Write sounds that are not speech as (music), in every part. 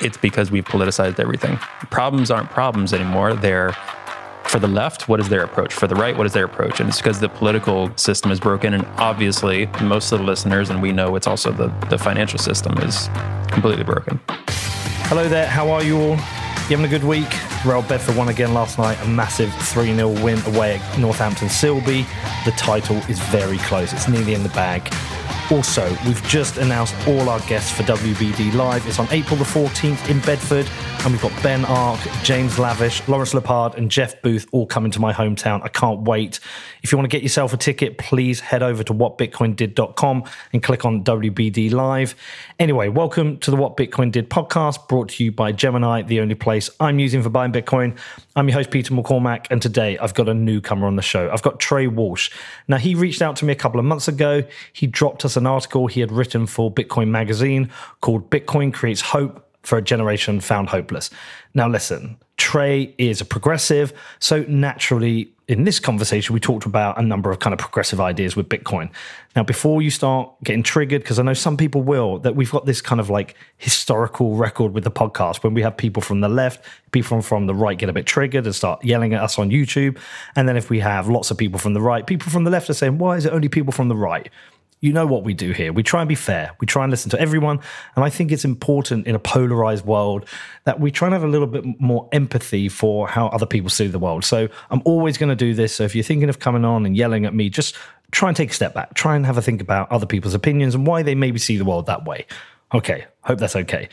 it's because we've politicized everything. Problems aren't problems anymore. They're for the left, what is their approach? For the right, what is their approach? And it's because the political system is broken. And obviously, most of the listeners, and we know it's also the, the financial system is completely broken. Hello there, how are you all? You having a good week? Real Bedford won again last night, a massive 3 0 win away at Northampton Sileby. The title is very close, it's nearly in the bag. Also, we've just announced all our guests for WBD Live. It's on April the 14th in Bedford, and we've got Ben Arc, James Lavish, Lawrence Lepard, and Jeff Booth all coming to my hometown. I can't wait. If you want to get yourself a ticket, please head over to whatbitcoindid.com and click on WBD Live. Anyway, welcome to the What Bitcoin Did podcast, brought to you by Gemini, the only place I'm using for buying Bitcoin. I'm your host, Peter McCormack, and today I've got a newcomer on the show. I've got Trey Walsh. Now, he reached out to me a couple of months ago. He dropped us an article he had written for Bitcoin Magazine called Bitcoin Creates Hope for a Generation Found Hopeless. Now, listen, Trey is a progressive, so naturally, in this conversation, we talked about a number of kind of progressive ideas with Bitcoin. Now, before you start getting triggered, because I know some people will, that we've got this kind of like historical record with the podcast when we have people from the left, people from the right get a bit triggered and start yelling at us on YouTube. And then if we have lots of people from the right, people from the left are saying, why is it only people from the right? You know what we do here. We try and be fair. We try and listen to everyone. And I think it's important in a polarized world that we try and have a little bit more empathy for how other people see the world. So I'm always going to do this. So if you're thinking of coming on and yelling at me, just try and take a step back. Try and have a think about other people's opinions and why they maybe see the world that way. Okay, hope that's okay.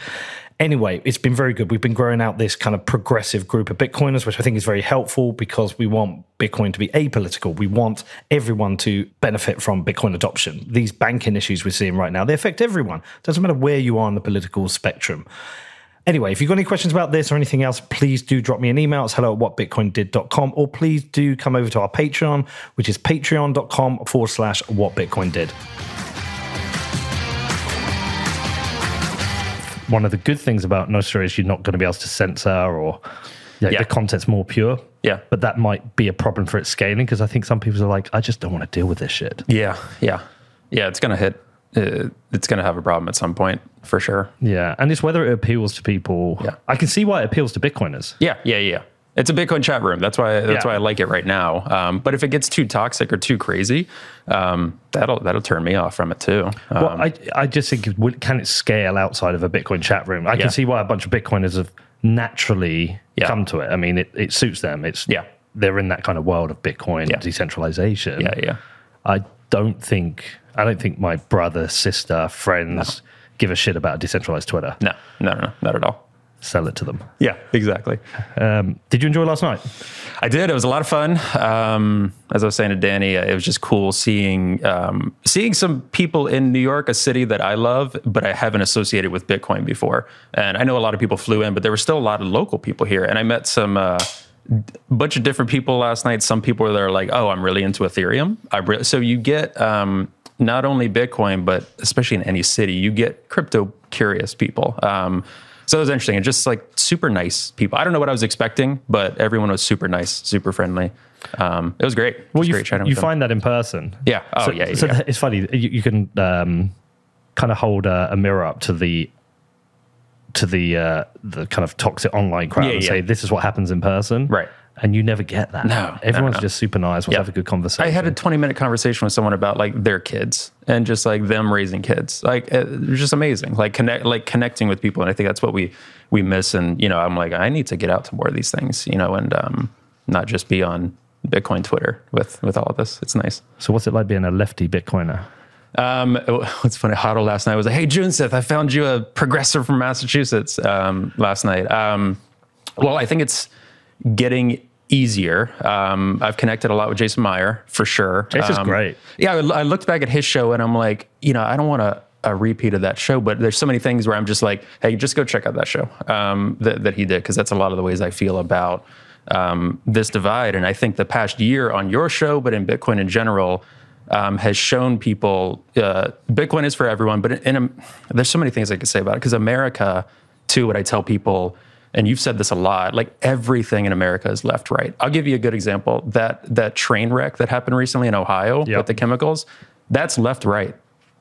Anyway, it's been very good. We've been growing out this kind of progressive group of Bitcoiners, which I think is very helpful because we want Bitcoin to be apolitical. We want everyone to benefit from Bitcoin adoption. These banking issues we're seeing right now, they affect everyone. Doesn't matter where you are on the political spectrum. Anyway, if you've got any questions about this or anything else, please do drop me an email. It's hello at whatbitcoindid.com or please do come over to our Patreon, which is patreon.com forward slash whatbitcoindid. One of the good things about Nostr is you're not going to be able to censor or yeah, the content's more pure. Yeah. But that might be a problem for its scaling because I think some people are like, I just don't want to deal with this shit. Yeah. Yeah. Yeah. It's going to hit. Uh, it's going to have a problem at some point for sure. Yeah. And it's whether it appeals to people. Yeah. I can see why it appeals to Bitcoiners. Yeah. Yeah. Yeah. It's a Bitcoin chat room. That's why. That's yeah. why I like it right now. Um, but if it gets too toxic or too crazy, um, that'll that'll turn me off from it too. Um, well, I I just think can it scale outside of a Bitcoin chat room? I yeah. can see why a bunch of Bitcoiners have naturally yeah. come to it. I mean, it, it suits them. It's yeah. They're in that kind of world of Bitcoin decentralization. Yeah, yeah. I don't think I don't think my brother, sister, friends no. give a shit about decentralized Twitter. No, no, no, not at all sell it to them. Yeah, exactly. Um, did you enjoy last night? I did. It was a lot of fun. Um, as I was saying to Danny, uh, it was just cool seeing um, seeing some people in New York, a city that I love, but I haven't associated with Bitcoin before. And I know a lot of people flew in, but there were still a lot of local people here. And I met some. Uh, bunch of different people last night. Some people that are like, "Oh, I'm really into Ethereum." I re-. so you get um, not only Bitcoin, but especially in any city, you get crypto curious people. So it was interesting and just like super nice people. I don't know what I was expecting, but everyone was super nice, super friendly. Um, it was great. It well, was you, great you find that in person. Yeah. Oh, so, yeah, yeah. So yeah. it's funny. You, you can um, kind of hold a, a, mirror up to the to the uh, the kind of toxic online crowd yeah, and say this is what happens in person. Right and you never get that. No, everyone's no, no. just super nice. We'll have a good conversation. I had a 20 minute conversation with someone about like their kids and just like them raising kids. Like it was just amazing. Like connect, like connecting with people, and I think that's what we we miss. And you know, I'm like, I need to get out to more of these things, you know, and um, not just be on Bitcoin Twitter with with all of this. It's nice. So, what's it like being a lefty Bitcoiner? Um, (laughs) what's funny, Hodl last night was like, "Hey, Junseth, I found you a progressive from Massachusetts um, last night." Um, well, I think it's getting easier. Um, I've connected a lot with Jason Maier for sure. Jason's um, great. Yeah, I, I, looked back at his show and I'm like, you know, I don't want a, a, repeat of that show, but there's so many things where I'm just like, hey, just go check out that show um, that, that, he did because that's a lot of the ways I feel about um, this divide. And I think the past year on your show, but in Bitcoin in general. Um, has shown people uh, Bitcoin is for everyone, but in, in, there's so many things I could say about it because America, too. What I tell people and you've said this a lot, like everything in America is left right. I'll give you a good example. That that train wreck that happened recently in Ohio yep. with the chemicals, that's left right.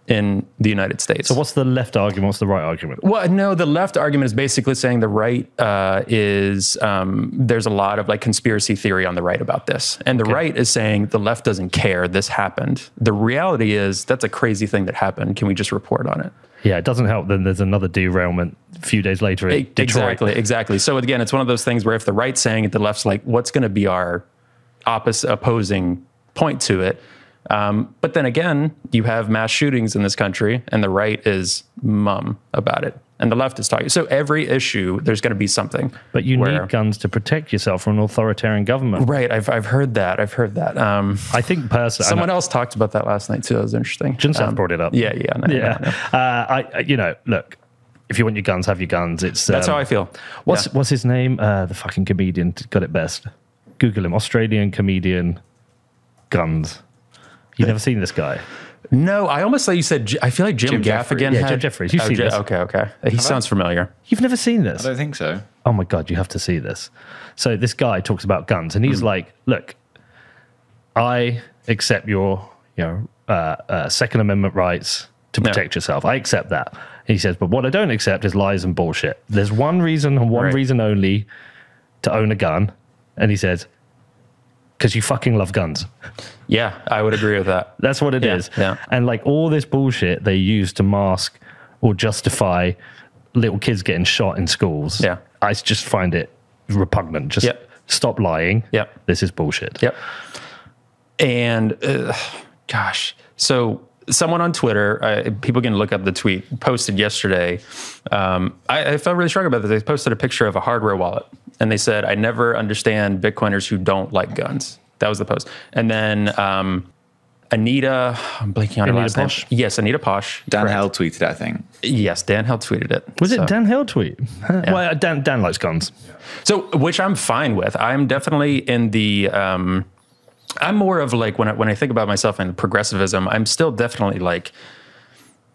in the United States. So what's the left argument? What's the right argument? Well, no, the left argument is basically saying the right uh, is um, there's a lot of like conspiracy theory on the right about this, and the right is saying the left doesn't care. This happened. The reality is that's a crazy thing that happened. Can we just report on it? Yeah, it doesn't help. Then there's another derailment a few days later Detroit. Exactly, exactly. So again, it's one of those things where if the right's saying it, the left's like, what's going to be our opposite opposing point to it? Um, but then again, you have mass shootings in this country, and the right is mum about it, and the left is talking. So every issue, there's going to be something. But you where- need guns to protect yourself from an authoritarian government. Right, I've, I've heard that. I've heard that. Um, I think personally, someone else talked about that last night too. That was interesting. Junseth Um, brought it up. Yeah, yeah, no, no, yeah. no. Uh, I, I- you know, look, if you want your guns, have your guns. It's That's um, how I feel. What's Yeah. what's his name? Uh, the fucking comedian got it best. Google him. Australian comedian. Guns. You've never seen this guy? No, I almost thought you said. I feel like Jim, Jim Gaffigan. Yeah, had, Jim Jeffries. You've Oh, seen J- this. Okay, okay. He sounds familiar. You've never seen this? I don't think so. Oh my god, you have to see this. So this guy talks about guns, and he's like, "Look, I accept your, you know, uh, uh, Second Amendment rights to Yeah. protect yourself. I accept that." He says, "But what I don't accept is lies and bullshit. There's one reason and one Right. reason only to own a gun," and he says, "Because you fucking love guns." Yeah, I would agree with that. (laughs) That's what it is. Yeah, yeah. And like all this bullshit they use to mask or justify little kids getting shot in schools. Yeah. I just find it repugnant. Just Yep. stop lying. Yep. This is bullshit. Yep. And uh, gosh, so someone on Twitter, uh, people can look up the tweet, posted yesterday. Um, I, I felt really strong about this. They posted a picture of a hardware wallet, and they said, "I never understand Bitcoiners who don't like guns." That was the post. And then um, Anita, I'm blanking on her Anita last Posch? name. Yes, Anita Posch. Dan Correct. Held tweeted, I think. Yes, Dan Held tweeted it. Was So- it Dan Hill tweet? Well, Dan, Dan likes guns. So, which I'm fine with. I'm definitely in the. Um, I'm more of like when I, when I think about myself and progressivism, I'm still definitely like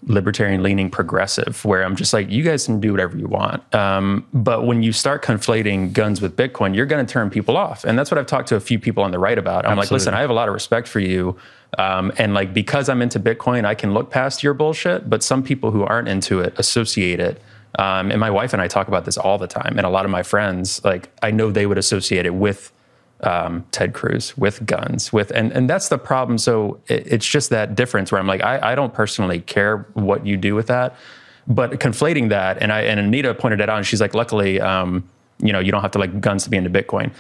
libertarian leaning progressive, where I'm just like, you guys can do whatever you want. Um, but when you start conflating guns with Bitcoin, you're going to turn people off, and that's what I've talked to a few people on the right about. I'm like, listen, I have a lot of respect for you. Um, and like because I'm into Bitcoin, I can look past your bullshit. But some people who aren't into it associate it. Um, and my wife and I talk about this all the time. And a lot of my friends, like I know they would associate it with um, Ted Cruz, with guns, with and and that's the problem. So it, it's just that difference where I'm like, I, I don't personally care what you do with that, but conflating that and I and Anita pointed it out, and she's like, luckily, um, you know, you don't have to like guns to be into Bitcoin.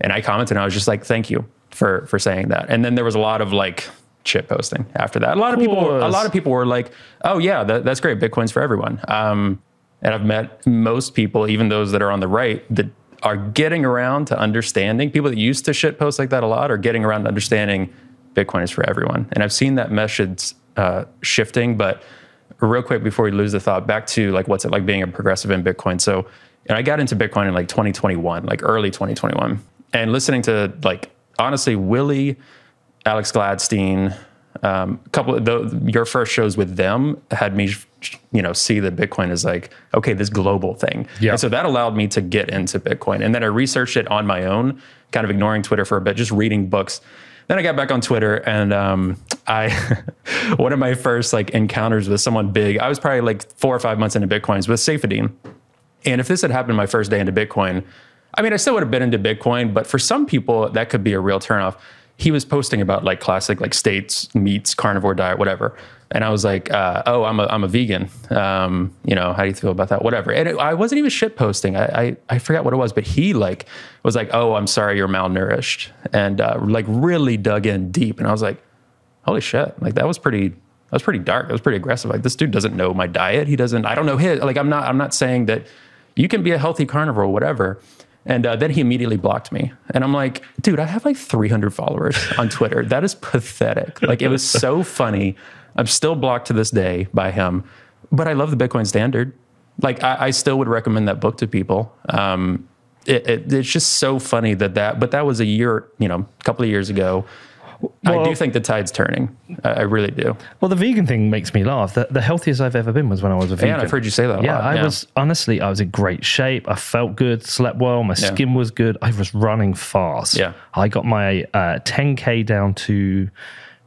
And I commented, and I was just like, thank you for for saying that. And then there was a lot of like shit posting after that. A lot of people, a lot of people were like, oh yeah, that, that's great. Bitcoin's for everyone. Um, and I've met most people, even those that are on the right, that are getting around to understanding. People that used to shit post like that a lot are getting around to understanding Bitcoin is for everyone. And I've seen that message uh, shifting. But real quick before we lose the thought, back to like what's it like being a progressive in Bitcoin. So, and I got into Bitcoin in like 2021, like early 2021, and listening to like honestly Willie, Alex Gladstein, um, a couple of the, your first shows with them had me, you know, see that Bitcoin is like, okay, this global thing. Yeah. And so that allowed me to get into Bitcoin. And then I researched it on my own, kind of ignoring Twitter for a bit, just reading books. Then I got back on Twitter and um, I, (laughs) one of my first like encounters with someone big, I was probably like four or five months into Bitcoins with Saifedean. And if this had happened my first day into Bitcoin, I mean, I still would have been into Bitcoin, but for some people, that could be a real turnoff. He was posting about like classic, like states, meats, carnivore diet, whatever. And I was like, uh, oh, I'm a, I'm a vegan. Um, you know, how do you feel about that? Whatever. And it, I wasn't even shit posting. I, I, I forgot what it was, but he like was like, oh, I'm sorry, you're malnourished. And uh, like really dug in deep. And I was like, holy shit. Like that was pretty, that was pretty dark. That was pretty aggressive. Like this dude doesn't know my diet. He doesn't, I don't know his, like I'm not, I'm not saying that you can be a healthy carnivore, whatever. And uh, then he immediately blocked me. And I'm like, dude, I have like 300 followers on Twitter. That is pathetic. Like it was so funny. I'm still blocked to this day by him, but I love the Bitcoin standard. Like I, I still would recommend that book to people. Um, it, it, it's just so funny that that, but that was a year, you know, a couple of years ago. I do think the tide's turning. I, really do. Well, the vegan thing makes me laugh. The, the healthiest I've ever been was when I was a vegan. And I've heard you say that. A yeah, lot. I was honestly, I was in great shape. I felt good, slept well, my Yeah. skin was good. I was running fast. Yeah. I got my uh, 10k down to.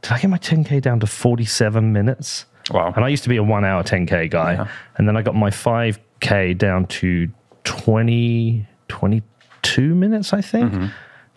Did I get my 10k down to 47 minutes? Wow. And I used to be a one hour 10K guy. Yeah. And then I got my 5K down to 20, 22 minutes, I think.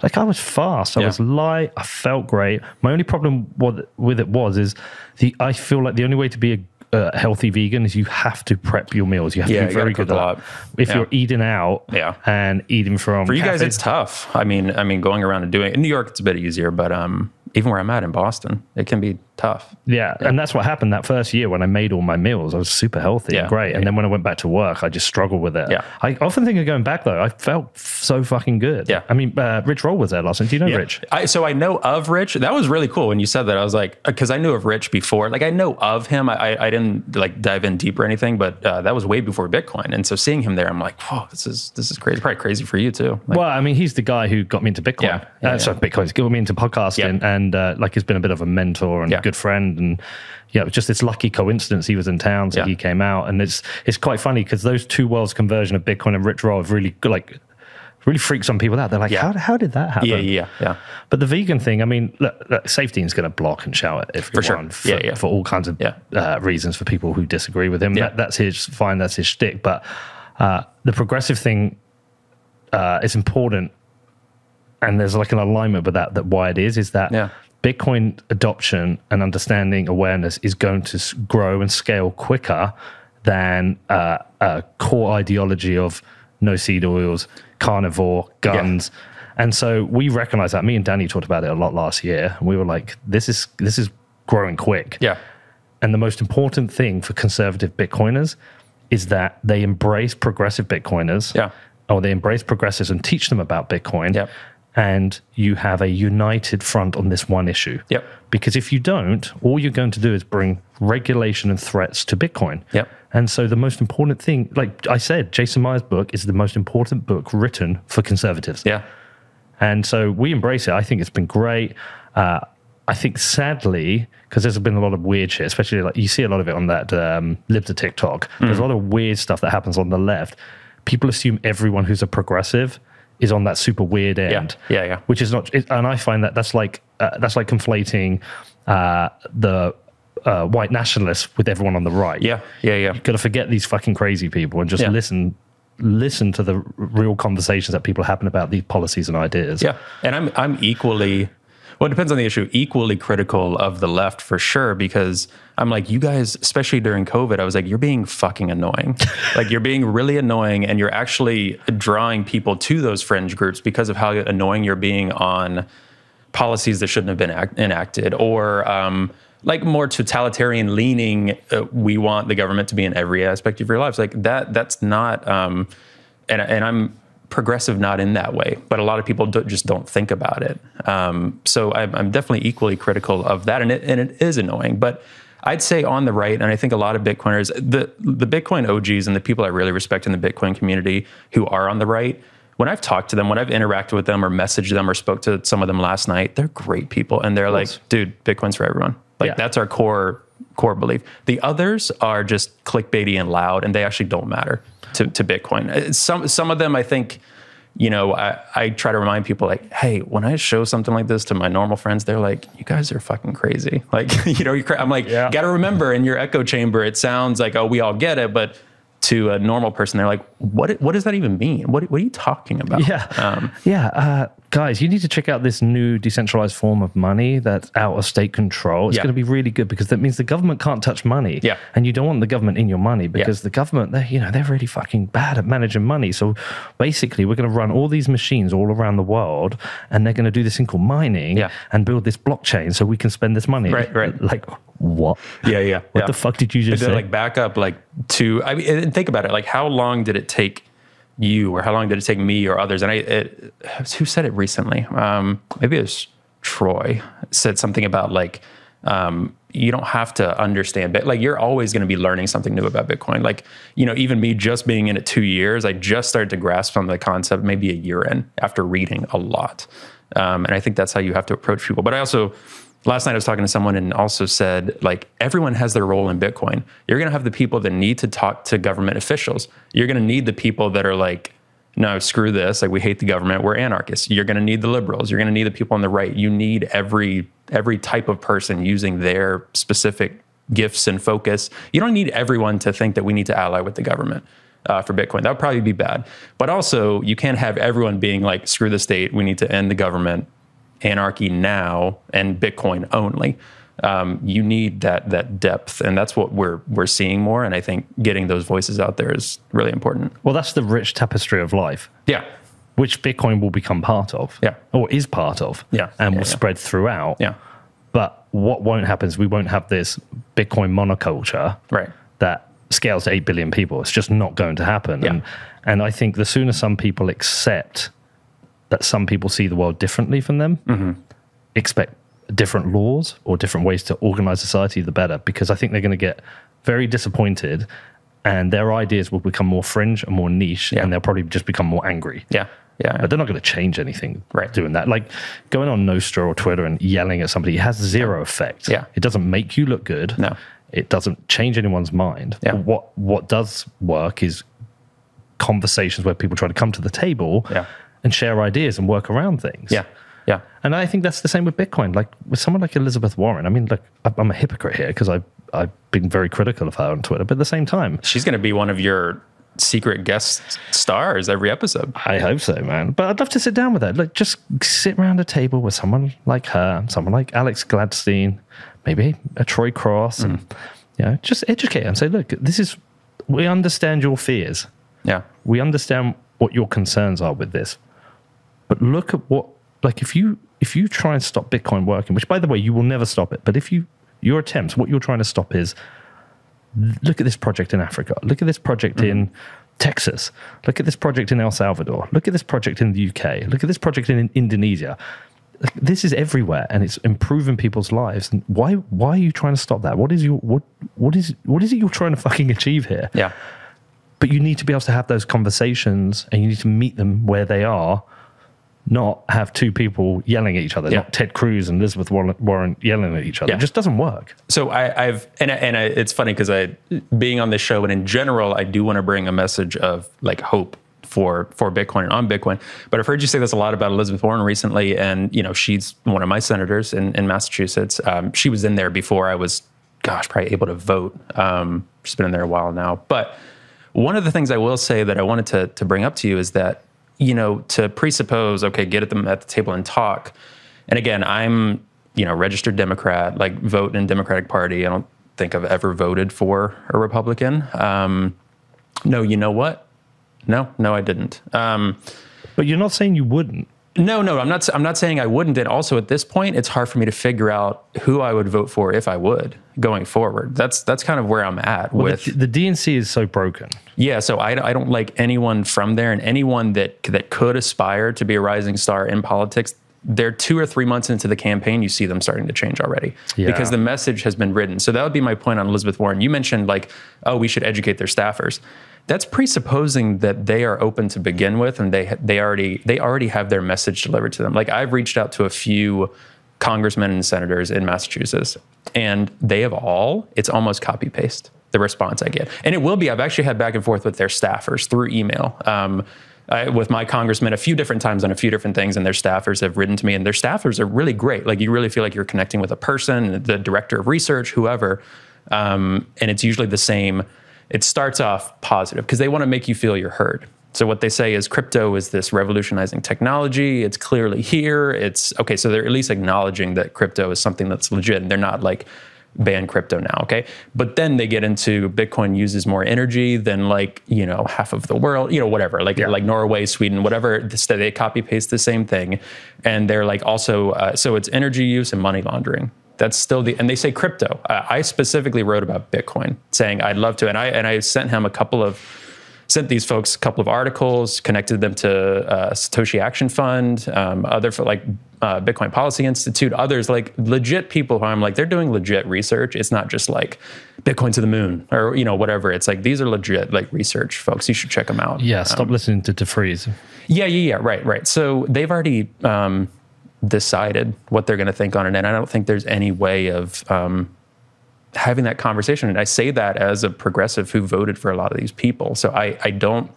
Like I was fast, I. Yeah. was light, I felt great. My only problem with it was is the I feel like the only way to be a uh, healthy vegan is you have to prep your meals. You have Yeah, to be very good at that. If Yeah. you're eating out Yeah. and eating from For you guys, it's tough. I mean, I mean, going around and doing it in New York, it's a bit easier, but um, even where I'm at in Boston, it can be tough. Yeah, and that's what happened that first year when I made all my meals. I was super healthy Yeah. and great. And then when I went back to work, I just struggled with it. Yeah. I often think of going back though. I felt so fucking good. Yeah. I mean, uh, Rich Roll was there last night. Do you know Yeah. Rich? I, so I know of Rich. That was really cool when you said that. I was like, because I knew of Rich before. Like I know of him. I, I, I didn't like dive in deep or anything, but uh, that was way before Bitcoin. And so seeing him there, I'm like, whoa, this is this is crazy. Probably crazy for you too. Like, well, I mean, he's the guy who got me into Bitcoin. Yeah. Yeah, uh, Sorry, Bitcoin. He's got me into podcasting, Yeah. and uh, like, he's been a bit of a mentor and Yeah. Good friend. And yeah, it was just this lucky coincidence. He was in town, so Yeah. he came out, and it's it's quite funny because those two worlds conversion of Bitcoin and Rich Roll have really like really freaked some people out. They're like, Yeah. how how did that happen? yeah, yeah, yeah. But the vegan thing, I mean, look, look, Saifedean is going to block and shout at everyone sure. for, Yeah, yeah. for all kinds of Yeah. uh, reasons for people who disagree with him. Yeah. That, that's his fine, that's his shtick. But uh, the progressive thing uh, is important, and there's like an alignment with that. That why it is is that Yeah. Bitcoin adoption and understanding awareness is going to grow and scale quicker than uh, a core ideology of no seed oils, carnivore, guns. And so we recognize that. Me and Danny talked about it a lot last year. And we were like, this is this is growing quick. Yeah. And the most important thing for conservative Bitcoiners is that they embrace progressive Bitcoiners. Yeah. Or they embrace progressives and teach them about Bitcoin. Yep. And you have a united front on this one issue. Yep. Because if you don't, all you're going to do is bring regulation and threats to Bitcoin. Yep. And so the most important thing, like I said, Jason Maier's book is the most important book written for conservatives. Yeah. And so we embrace it. I think it's been great. Uh, I think sadly, because there's been a lot of weird shit, especially like you see a lot of it on that um, Libs of TikTok. There's a lot of weird stuff that happens on the left. People assume everyone who's a progressive is on that super weird end. Yeah, yeah. yeah. Which is not, and I find that that's like uh, that's like conflating uh, the uh, white nationalists with everyone on the right. Yeah. Yeah. Yeah. You Got to forget these fucking crazy people and just Yeah. listen listen to the r- real conversations that people are having about these policies and ideas. Yeah, and I'm I'm equally. Well, it depends on the issue. Equally critical of the left for sure, because I'm like, you guys, especially during COVID, I was like, you're being fucking annoying. (laughs) like, you're being really annoying, and you're actually drawing people to those fringe groups because of how annoying you're being on policies that shouldn't have been act- enacted, or um, like more totalitarian leaning. Uh, we want the government to be in every aspect of your lives. Like that. That's not. Um, and and I'm progressive not in that way, but a lot of people do, just don't think about it. Um, so I'm, I'm definitely equally critical of that, and it and it is annoying. But I'd say on the right, and I think a lot of Bitcoiners, the the Bitcoin OGs and the people I really respect in the Bitcoin community who are on the right. When I've talked to them, when I've interacted with them or messaged them or spoke to some of them last night, they're great people. And they're like, dude, Bitcoin's for everyone. Like Yeah. that's our core core belief. The others are just clickbaity and loud, and they actually don't matter to, to Bitcoin. Uh, Some some of them, I think, you know, I, I try to remind people like, hey, when I show something like this to my normal friends, they're like, you guys are fucking crazy. (laughs) Like, (laughs) you know, you're cra-. I'm like, Yeah. got to remember in your echo chamber, it sounds like, oh, we all get it, but to a normal person, they're like, what what does that even mean? What what are you talking about? Yeah. Um, yeah. Uh, guys, you need to check out this new decentralized form of money that's out of state control. It's Yeah. going to be really good because that means the government can't touch money. Yeah. And you don't want the government in your money because the government, they're, you know, they're really fucking bad at managing money. So basically, we're going to run all these machines all around the world and they're going to do this thing called mining Yeah. and build this blockchain so we can spend this money. Right, right. (laughs) Like, what? yeah, yeah. What yeah. the fuck did you just say? like back up like to I mean and think about it like how long did it take you or how long did it take me or others? And I it, who said it recently? Um maybe it was Troy said something about like um you don't have to understand but like you're always going to be learning something new about bitcoin. Like you know even me just being in it 2 years I just started to grasp some of the concept maybe a year in after reading a lot. Um and I think that's how you have to approach people. But I also last night I was talking to someone and also said like everyone has their role in Bitcoin. You're going to have the people that need to talk to government officials. You're going to need the people that are like, no, screw this. Like we hate the government. We're anarchists. You're going to need the liberals. You're going to need the people on the right. You need every every type of person using their specific gifts and focus. You don't need everyone to think that we need to ally with the government. Uh, for Bitcoin, that would probably be bad. But also, you can't have everyone being like, "Screw the state. We need to end the government, anarchy now, and Bitcoin only." Um, you need that that depth, and that's what we're we're seeing more. And I think getting those voices out there is really important. Well, that's the rich tapestry of life. Yeah, which Bitcoin will become part of. Yeah. Or is part of. Yeah. And Yeah, will yeah. spread throughout. yeah, But what won't happen is we won't have this Bitcoin monoculture right. that scales to 8 billion people. It's just not going to happen. Yeah. And, and I think the sooner some people accept that some people see the world differently from them, Mm-hmm. expect different laws or different ways to organize society, the better. Because I think they're going to get very disappointed and their ideas will become more fringe and more niche Yeah. and they'll probably just become more angry. Yeah, yeah, But they're not going to change anything Right. doing that. Like going on Nostr or Twitter and yelling at somebody has zero effect. Yeah. It doesn't make you look good. No. It doesn't change anyone's mind. Yeah. What what does work is conversations where people try to come to the table Yeah. And share ideas and work around things. yeah, yeah. And I think that's the same with Bitcoin. Like with someone like Elizabeth Warren, I mean, look, I'm a hypocrite here because I I've been very critical of her on Twitter, but at the same time, She's going to be one of your secret guest stars every episode. I hope so, man. But I'd love to sit down with her. Like, just sit around a table with someone like her, someone like Alex Gladstein, maybe a Troy Cross, and mm. you know, just educate and say, look, this is. We understand your fears. Yeah, We understand what your concerns are with this. But look at what, like, if you if you try and stop Bitcoin working, which by the way you will never stop it, but if you your attempts, what you're trying to stop is look at this project in Africa, look at this project mm-hmm. in Texas, look at this project in El Salvador, look at this project in the UK, look at this project in Indonesia. This is everywhere, and it's improving people's lives. And why? Why are you trying to stop that? What is your what? What is what is it you're trying to fucking achieve here? yeah, but you need to be able to have those conversations and you need to meet them where they are not have two people yelling at each other Yeah. not ted cruz and elizabeth warren, yelling at each other Yeah. it just doesn't work so I, I've and I, and I, it's funny because I being on this show and in general I do want to bring a message of like hope for for Bitcoin and on Bitcoin. But I've heard you say this a lot about Elizabeth Warren recently, and you know she's one of my senators in, in Massachusetts. Um, she was in there before I was, gosh, probably able to vote. Um, she's been in there a while now. But one of the things I will say that I wanted to to bring up to you is that you know to presuppose okay, get at them at the table and talk. And again, I'm you know registered Democrat, like vote in Democratic Party. I don't think I've ever voted for a Republican. Um, no, you know what? No, no, I didn't. Um, but you're not saying you wouldn't no, no, I'm not. I'm not saying I wouldn't. And also, at this point, it's hard for me to figure out who I would vote for if I would going forward. That's that's kind of where I'm at Well, with. the, the dnc is so broken Yeah, so I, I don't like anyone from there, and anyone that that could aspire to be a rising star in politics. They're two or three months into the campaign, you see them starting to change already Yeah. because the message has been written. So that would be my point on Elizabeth Warren. You mentioned like, oh, we should educate their staffers. That's presupposing that they are open to begin with, and they they already they already have their message delivered to them. Like I've reached out to a few congressmen and senators in Massachusetts, and they have all, it's almost copy paste the response I get. And it will be, I've actually had back and forth with their staffers through email. Um, I, with my congressman a few different times on a few different things, and their staffers have written to me, and their staffers are really great. Like you really feel like you're connecting with a person, the director of research, whoever, um, and it's usually the same. It starts off positive because they want to make you feel you're heard. So what they say is crypto is this revolutionizing technology. It's clearly here. It's okay. So they're at least acknowledging that crypto is something that's legit. And they're not like ban crypto now. Okay. But then they get into Bitcoin uses more energy than like, you know, half of the world, you know, whatever, like, like Norway, Sweden, whatever. They copy paste the same thing. And they're like also, uh, so it's energy use and money laundering. That's still the, and they say crypto. Uh, I specifically wrote about Bitcoin saying I'd love to. And I, and I sent him a couple of, sent these folks a couple of articles, connected them to uh, Satoshi Action Fund, um, other for like uh, Bitcoin Policy Institute, others like legit people who I'm like they're doing legit research. It's not just like Bitcoin to the moon or you know whatever. It's like these are legit like research folks. You should check them out. yeah stop listening to de Vries Yeah, yeah, yeah. Right, right. So they've already um, decided what they're going to think on it, and I don't think there's any way of um, having that conversation. And I say that as a progressive who voted for a lot of these people. So I, I don't,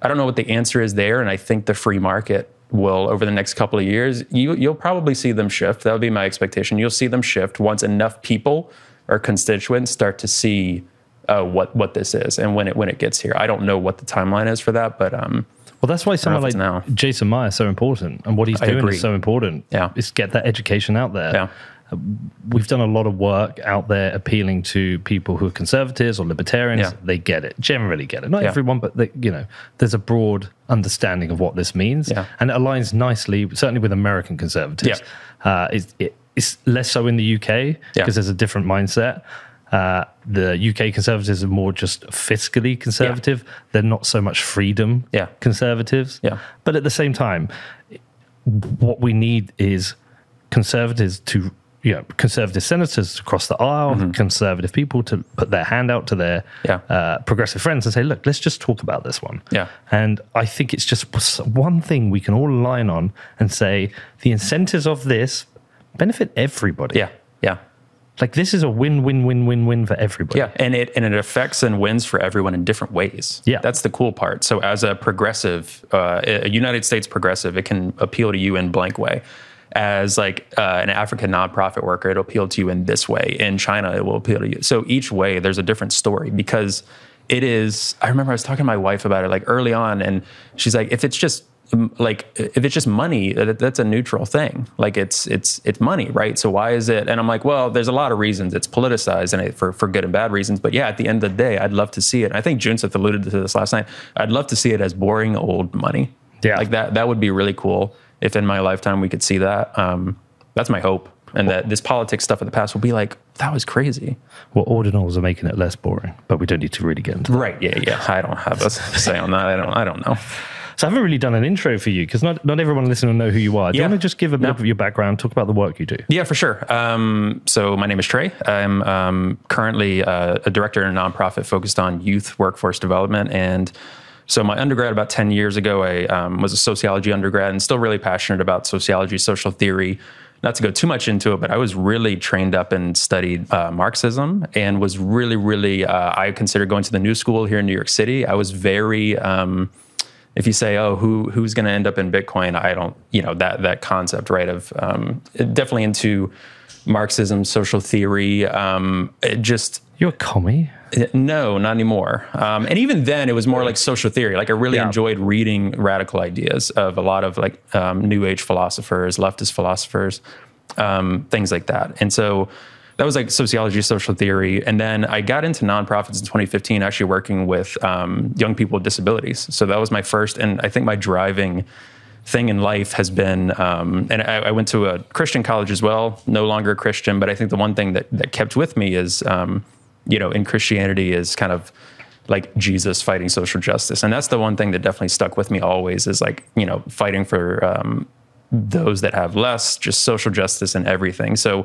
I don't know what the answer is there, and I think the free market will over the next couple of years you you'll probably see them shift that would be my expectation you'll see them shift once enough people or constituents start to see uh, what what this is and when it when it gets here. I don't know what the timeline is for that, but um, well, that's why someone like now. Jason Maier is so important, and what he's I doing agree. is so important. Yeah. is get that education out there. Yeah. We've done a lot of work out there appealing to people who are conservatives or libertarians. Yeah. They get it, generally get it. Not Yeah. everyone, but they, you know, there's a broad understanding of what this means, Yeah. and it aligns nicely, certainly with American conservatives. Uh, it's, it, it's less so in the UK Yeah. because there's a different mindset. Uh, the UK conservatives are more just fiscally conservative. They're not so much freedom Yeah. conservatives. Yeah. But at the same time, what we need is conservatives to you know conservative senators across the aisle conservative people to put their hand out to their Mm-hmm. Yeah. uh, progressive friends and say look let's just talk about this one Yeah. and i think it's just one thing we can all align on and say the incentives of this benefit everybody yeah, yeah. Like this is a win win win win win for everybody Yeah, and it and it affects and wins for everyone in different ways. Yeah. that's the cool part. So as a progressive, uh, a United States progressive, it can appeal to you in blank way. As like uh, an African nonprofit worker, it'll appeal to you in this way. In China, it will appeal to you. So each way, there's a different story because it is. I remember I was talking to my wife about it like early on, and she's like, if it's just like if it's just money that, that's a neutral thing. Like it's it's it's money right? So why is it and i'm like well there's a lot of reasons. It's politicized and it, for for good and bad reasons. But yeah at the end of the day i'd love to see it. I think junseth alluded to this last night. I'd love to see it as boring old money. Yeah. like that that would be really cool if in my lifetime we could see that. Um that's my hope. And that this politics stuff of the past will be like that was crazy. Well ordinals are making it less boring but we don't need to really get into that. Right. Yeah yeah. I don't have a say on that. I don't i don't know So I haven't really done an intro for you because not, not everyone listening will know who you are. Do Yeah. you want to just give a bit No. of your background, talk about the work you do? Yeah, for sure. Um, so my name is Trey. I'm um, currently uh, a director in a nonprofit focused on youth workforce development. And so my undergrad about 10 years ago, I um, was a sociology undergrad and still really passionate about sociology, social theory. Not to go too much into it, but I was really trained up and studied uh, Marxism and was really, really, uh, I consider going to the new school here in New York City. I was very, um, if you say, "Oh, who who's going to end up in Bitcoin?" I don't, you know, that that concept, right? Of um, definitely into Marxism, social theory. Um, it just You're a commie. no, not anymore. Um, and even then, it was more like social theory. Like I really Yeah. enjoyed reading radical ideas of a lot of like um, New Age philosophers, leftist philosophers, um, things like that. And so that was like sociology, social theory. And then I got into nonprofits in 2015, actually working with um, young people with disabilities. So that was my first, and I think my driving thing in life has been, um, and I, I went to a Christian college as well, no longer a Christian, but I think the one thing that, that kept with me is, um, you know, in Christianity is kind of like Jesus fighting social justice. And that's the one thing that definitely stuck with me always is like, you know, fighting for um, those that have less, just social justice and everything. So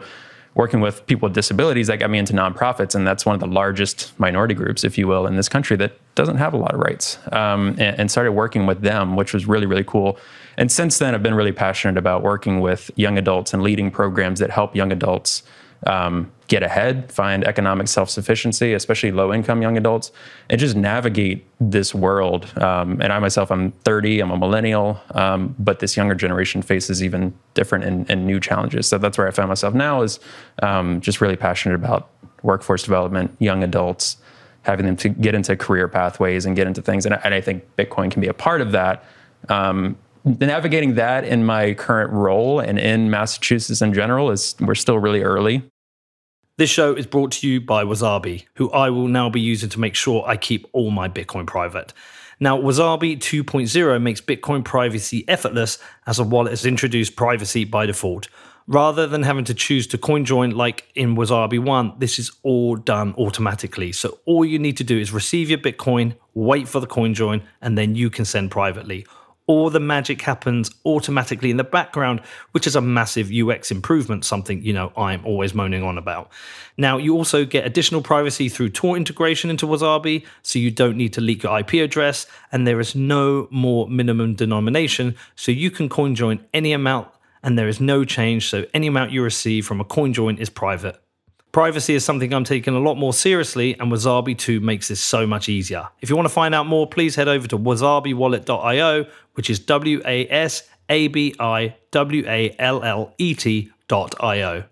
working with people with disabilities, that got me into nonprofits. And that's one of the largest minority groups, if you will, in this country that doesn't have a lot of rights. Um, and, and started working with them, which was really, really cool. And since then, I've been really passionate about working with young adults and leading programs that help young adults um, get ahead, find economic self sufficiency, especially low income young adults, and just navigate this world. Um, and I myself, I'm 30, I'm a millennial, um, but this younger generation faces even different and, and new challenges. So that's where I found myself now is um, just really passionate about workforce development, young adults, having them to get into career pathways and get into things. And I, and I think Bitcoin can be a part of that. Um, navigating that in my current role and in Massachusetts in general is we're still really early. This show is brought to you by Wasabi, who I will now be using to make sure I keep all my Bitcoin private. Now, Wasabi 2.0 makes Bitcoin privacy effortless as a wallet has introduced privacy by default. Rather than having to choose to coin join like in Wasabi 1, this is all done automatically. So all you need to do is receive your Bitcoin, wait for the coin join, and then you can send privately all the magic happens automatically in the background, which is a massive UX improvement, something, you know, I'm always moaning on about. Now, you also get additional privacy through Tor integration into Wasabi, so you don't need to leak your IP address, and there is no more minimum denomination, so you can coin join any amount, and there is no change, so any amount you receive from a coin join is private. Privacy is something I'm taking a lot more seriously, and Wasabi 2 makes this so much easier. If you want to find out more, please head over to wasabiwallet.io, which is W A S A B I W A L L E T.io.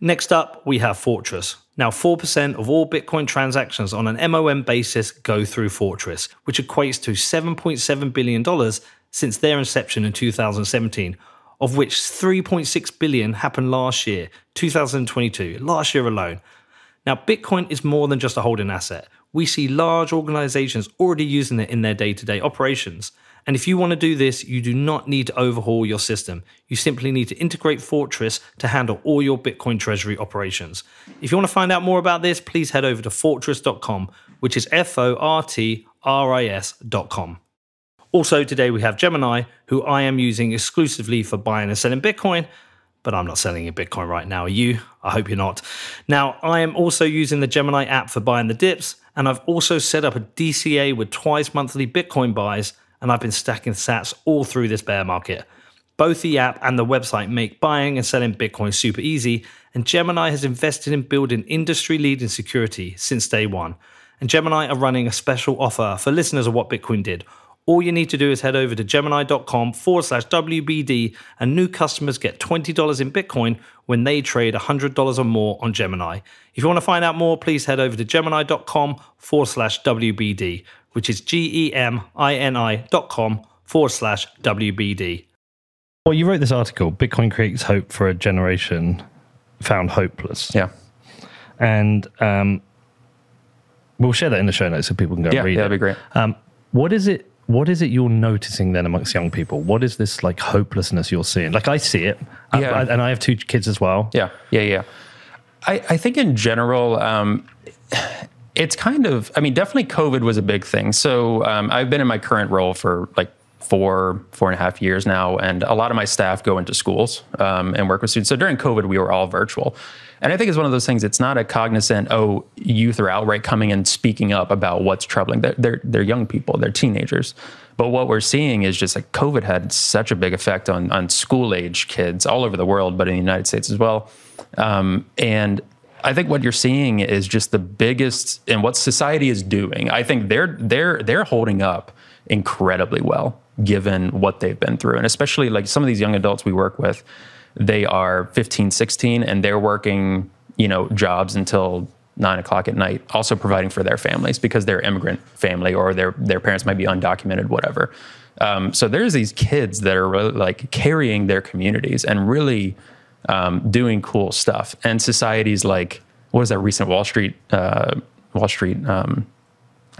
Next up, we have Fortris. Now, 4% of all Bitcoin transactions on an MOM basis go through Fortris, which equates to $7.7 billion since their inception in 2017, of which 3.6 billion happened last year, 2022, last year alone. Now, Bitcoin is more than just a holding asset. We see large organizations already using it in their day to day operations. And if you want to do this, you do not need to overhaul your system. You simply need to integrate Fortris to handle all your Bitcoin treasury operations. If you want to find out more about this, please head over to fortris.com, which is F O R T R I S.com. Also, today we have Gemini, who I am using exclusively for buying and selling Bitcoin, but I'm not selling a Bitcoin right now. Are you? I hope you're not. Now, I am also using the Gemini app for buying the dips, and I've also set up a DCA with twice monthly Bitcoin buys and I've been stacking sats all through this bear market. Both the app and the website make buying and selling Bitcoin super easy, and Gemini has invested in building industry leading security since day one. And Gemini are running a special offer for listeners of What Bitcoin Did. All you need to do is head over to gemini.com forward slash WBD, and new customers get $20 in Bitcoin when they trade $100 or more on Gemini. If you want to find out more, please head over to gemini.com forward slash WBD which is G-E-M-I-N-I dot com forward slash WBD. Well, you wrote this article, Bitcoin creates hope for a generation found hopeless. Yeah. And um, we'll share that in the show notes so people can go yeah, read yeah, it. that'd be great. Um, what is it? What is it you're noticing then amongst young people? What is this like hopelessness you're seeing? Like I see it, Yeah. I, and I have two kids as well. Yeah, yeah, yeah. I, I think in general, um, it's kind of, I mean, definitely COVID was a big thing. So um, I've been in my current role for like four, four and a half years now, and a lot of my staff go into schools um, and work with students. So during COVID, we were all virtual. And I think it's one of those things. It's not a cognizant, oh, youth are outright coming and speaking up about what's troubling. They're, they're they're young people, they're teenagers. But what we're seeing is just like COVID had such a big effect on on school age kids all over the world, but in the United States as well. Um, and I think what you're seeing is just the biggest and what society is doing. I think they're they're they're holding up incredibly well given what they've been through. And especially like some of these young adults we work with, they are 15, 16, and they're working, you know, jobs until nine o'clock at night, also providing for their families because they're immigrant family or their their parents might be undocumented, whatever. Um, so there's these kids that are really like carrying their communities and really um, doing cool stuff. And societies like, what was that recent Wall Street uh, Wall Street um,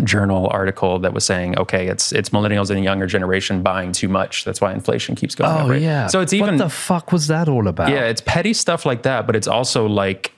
Journal article that was saying, okay, it's it's millennials and the younger generation buying too much. That's why inflation keeps going up. Oh right? yeah. So it's even what the fuck was that all about? yeah, it's petty stuff like that, but it's also like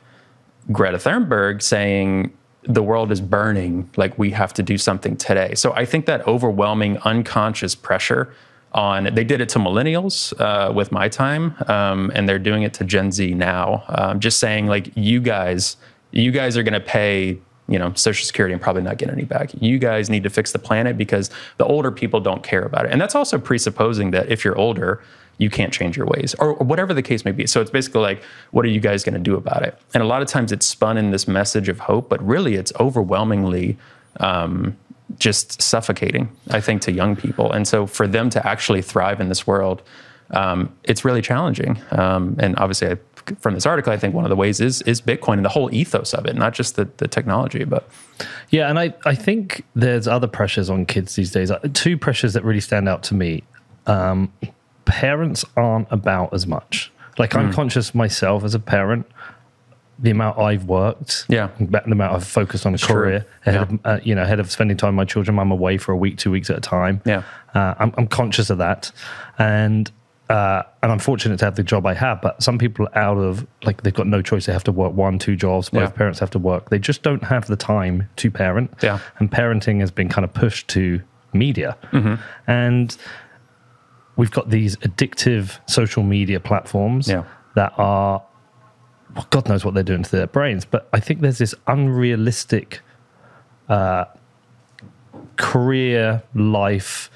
Greta Thunberg saying the world is burning, like we have to do something today. So I think that overwhelming unconscious pressure on they did it to millennials uh, with my time, um, and they're doing it to Gen Z now. Um, just saying like you guys, you guys are going to pay. You know, Social Security and probably not get any back. You guys need to fix the planet because the older people don't care about it. And that's also presupposing that if you're older, you can't change your ways or, or whatever the case may be. So it's basically like, what are you guys going to do about it? And a lot of times it's spun in this message of hope, but really it's overwhelmingly um, just suffocating, I think, to young people. And so for them to actually thrive in this world, um, it's really challenging. Um, and obviously, I, from this article, I think one of the ways is is Bitcoin and the whole ethos of it, not just the, the technology, but Yeah, and I, I think there's other pressures on kids these days. Uh, Two pressures that really stand out to me. Um, parents aren't about as much. Like. I'm conscious myself as a parent, the amount I've worked, Yeah. the amount I've focused on a career, ahead Yeah. of uh, you know, ahead of spending time with my children. I'm away for a week, two weeks at a time. Yeah. uh, I'm, I'm conscious of that, and uh, and I'm fortunate to have the job I have. But some people out of like they've got no choice; they have to work one, two jobs. Both Yeah. parents have to work. They just don't have the time to parent. Yeah. and parenting has been kind of pushed to media, Mm-hmm. and we've got these addictive social media platforms Yeah. that are well, God knows what they're doing to their brains. But I think there's this unrealistic uh, career life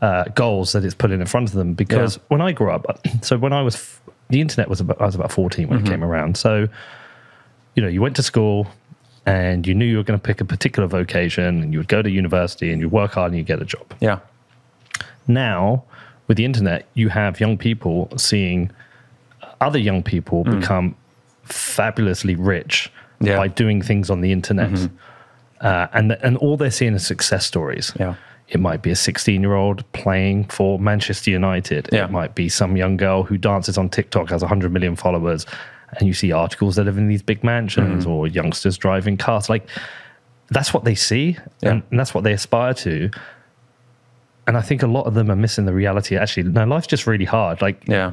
uh, goals that it's putting in front of them. Because Yeah. when I grew up, (clears throat) so when I was the internet was about I was about 14 when it came around. So you know, you went to school and you knew you were going to pick a particular vocation, and you would go to university and you work hard and you get a job yeah, now with the internet you have young people seeing other young people become fabulously rich Yeah. by doing things on the internet, uh, and and all they're seeing is success stories. Yeah. It might be a 16 year old playing for Manchester United. Yeah. It might be some young girl who dances on TikTok, has 100 million followers, and you see articles that live in these big mansions Mm-hmm. or youngsters driving cars. Like, that's what they see, Yeah. and, and that's what they aspire to. And I think a lot of them are missing the reality. Actually, no, life's just really hard. Like, Yeah.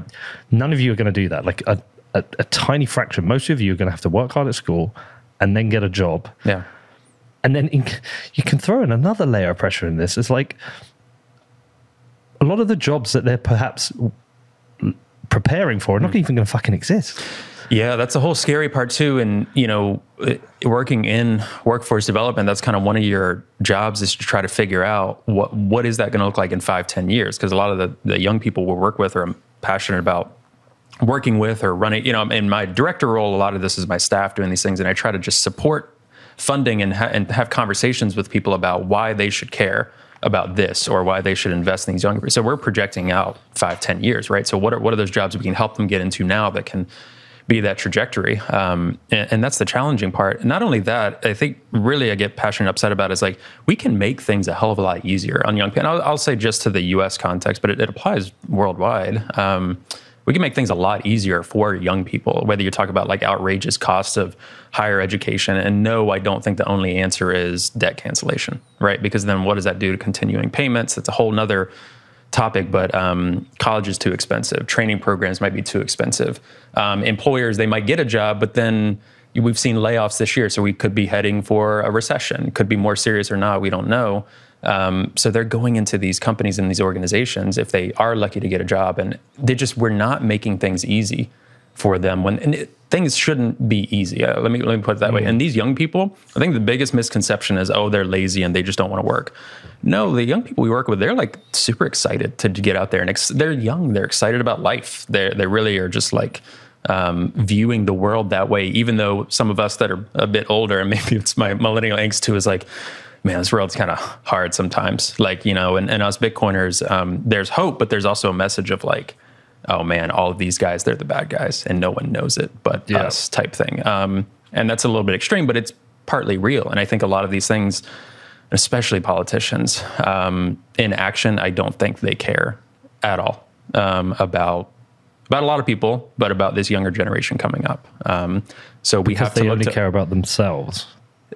none of you are going to do that. Like, a, a, a tiny fraction, most of you are going to have to work hard at school and then get a job Yeah. And then in, you can throw in another layer of pressure in this. It's like a lot of the jobs that they're perhaps preparing for are not hmm. even going to fucking exist. Yeah, that's the whole scary part too. And you know, working in workforce development, that's kind of one of your jobs is to try to figure out what what is that going to look like in five, ten years? Because a lot of the, the young people we work with are passionate about working with or running. You know, in my director role, a lot of this is my staff doing these things, and I try to just support funding and ha- and have conversations with people about why they should care about this or why they should invest in these young people. So we're projecting out five, ten years, right? So what are what are those jobs we can help them get into now that can be that trajectory? Um, and, and that's the challenging part. Not only that, I think really I get passionate, upset about is like we can make things a hell of a lot easier on young people. And I'll, I'll say just to the U.S. context, but it, it applies worldwide. Um, we can make things a lot easier for young people, whether you talk about like outrageous costs of higher education. And no, I don't think the only answer is debt cancellation, right? Because then what does that do to continuing payments? That's a whole nother topic, but um, college is too expensive. Training programs might be too expensive. Um, employers, they might get a job, but then we've seen layoffs this year. So we could be heading for a recession, could be more serious or not. We don't know. Um, so they're going into these companies and these organizations if they are lucky to get a job, and they just we're not making things easy for them when and it, things shouldn't be easy. Uh, let me let me put it that way. And these young people, I think the biggest misconception is oh they're lazy and they just don't want to work. No, the young people we work with, they're like super excited to get out there and ex- they're young. They're excited about life. They they really are just like um, viewing the world that way. Even though some of us that are a bit older, and (laughs) maybe it's my millennial angst too, is like, man, this world's kind of hard sometimes. Like you know, and, and us Bitcoiners, um, there's hope, but there's also a message of like, oh man, all of these guys, they're the bad guys, and no one knows it but Yeah. us, type thing. Um, and that's a little bit extreme, but it's partly real. And I think a lot of these things, especially politicians, um, in action, I don't think they care at all um, about about a lot of people, but about this younger generation coming up. Um, so we have They to look only to, care about themselves.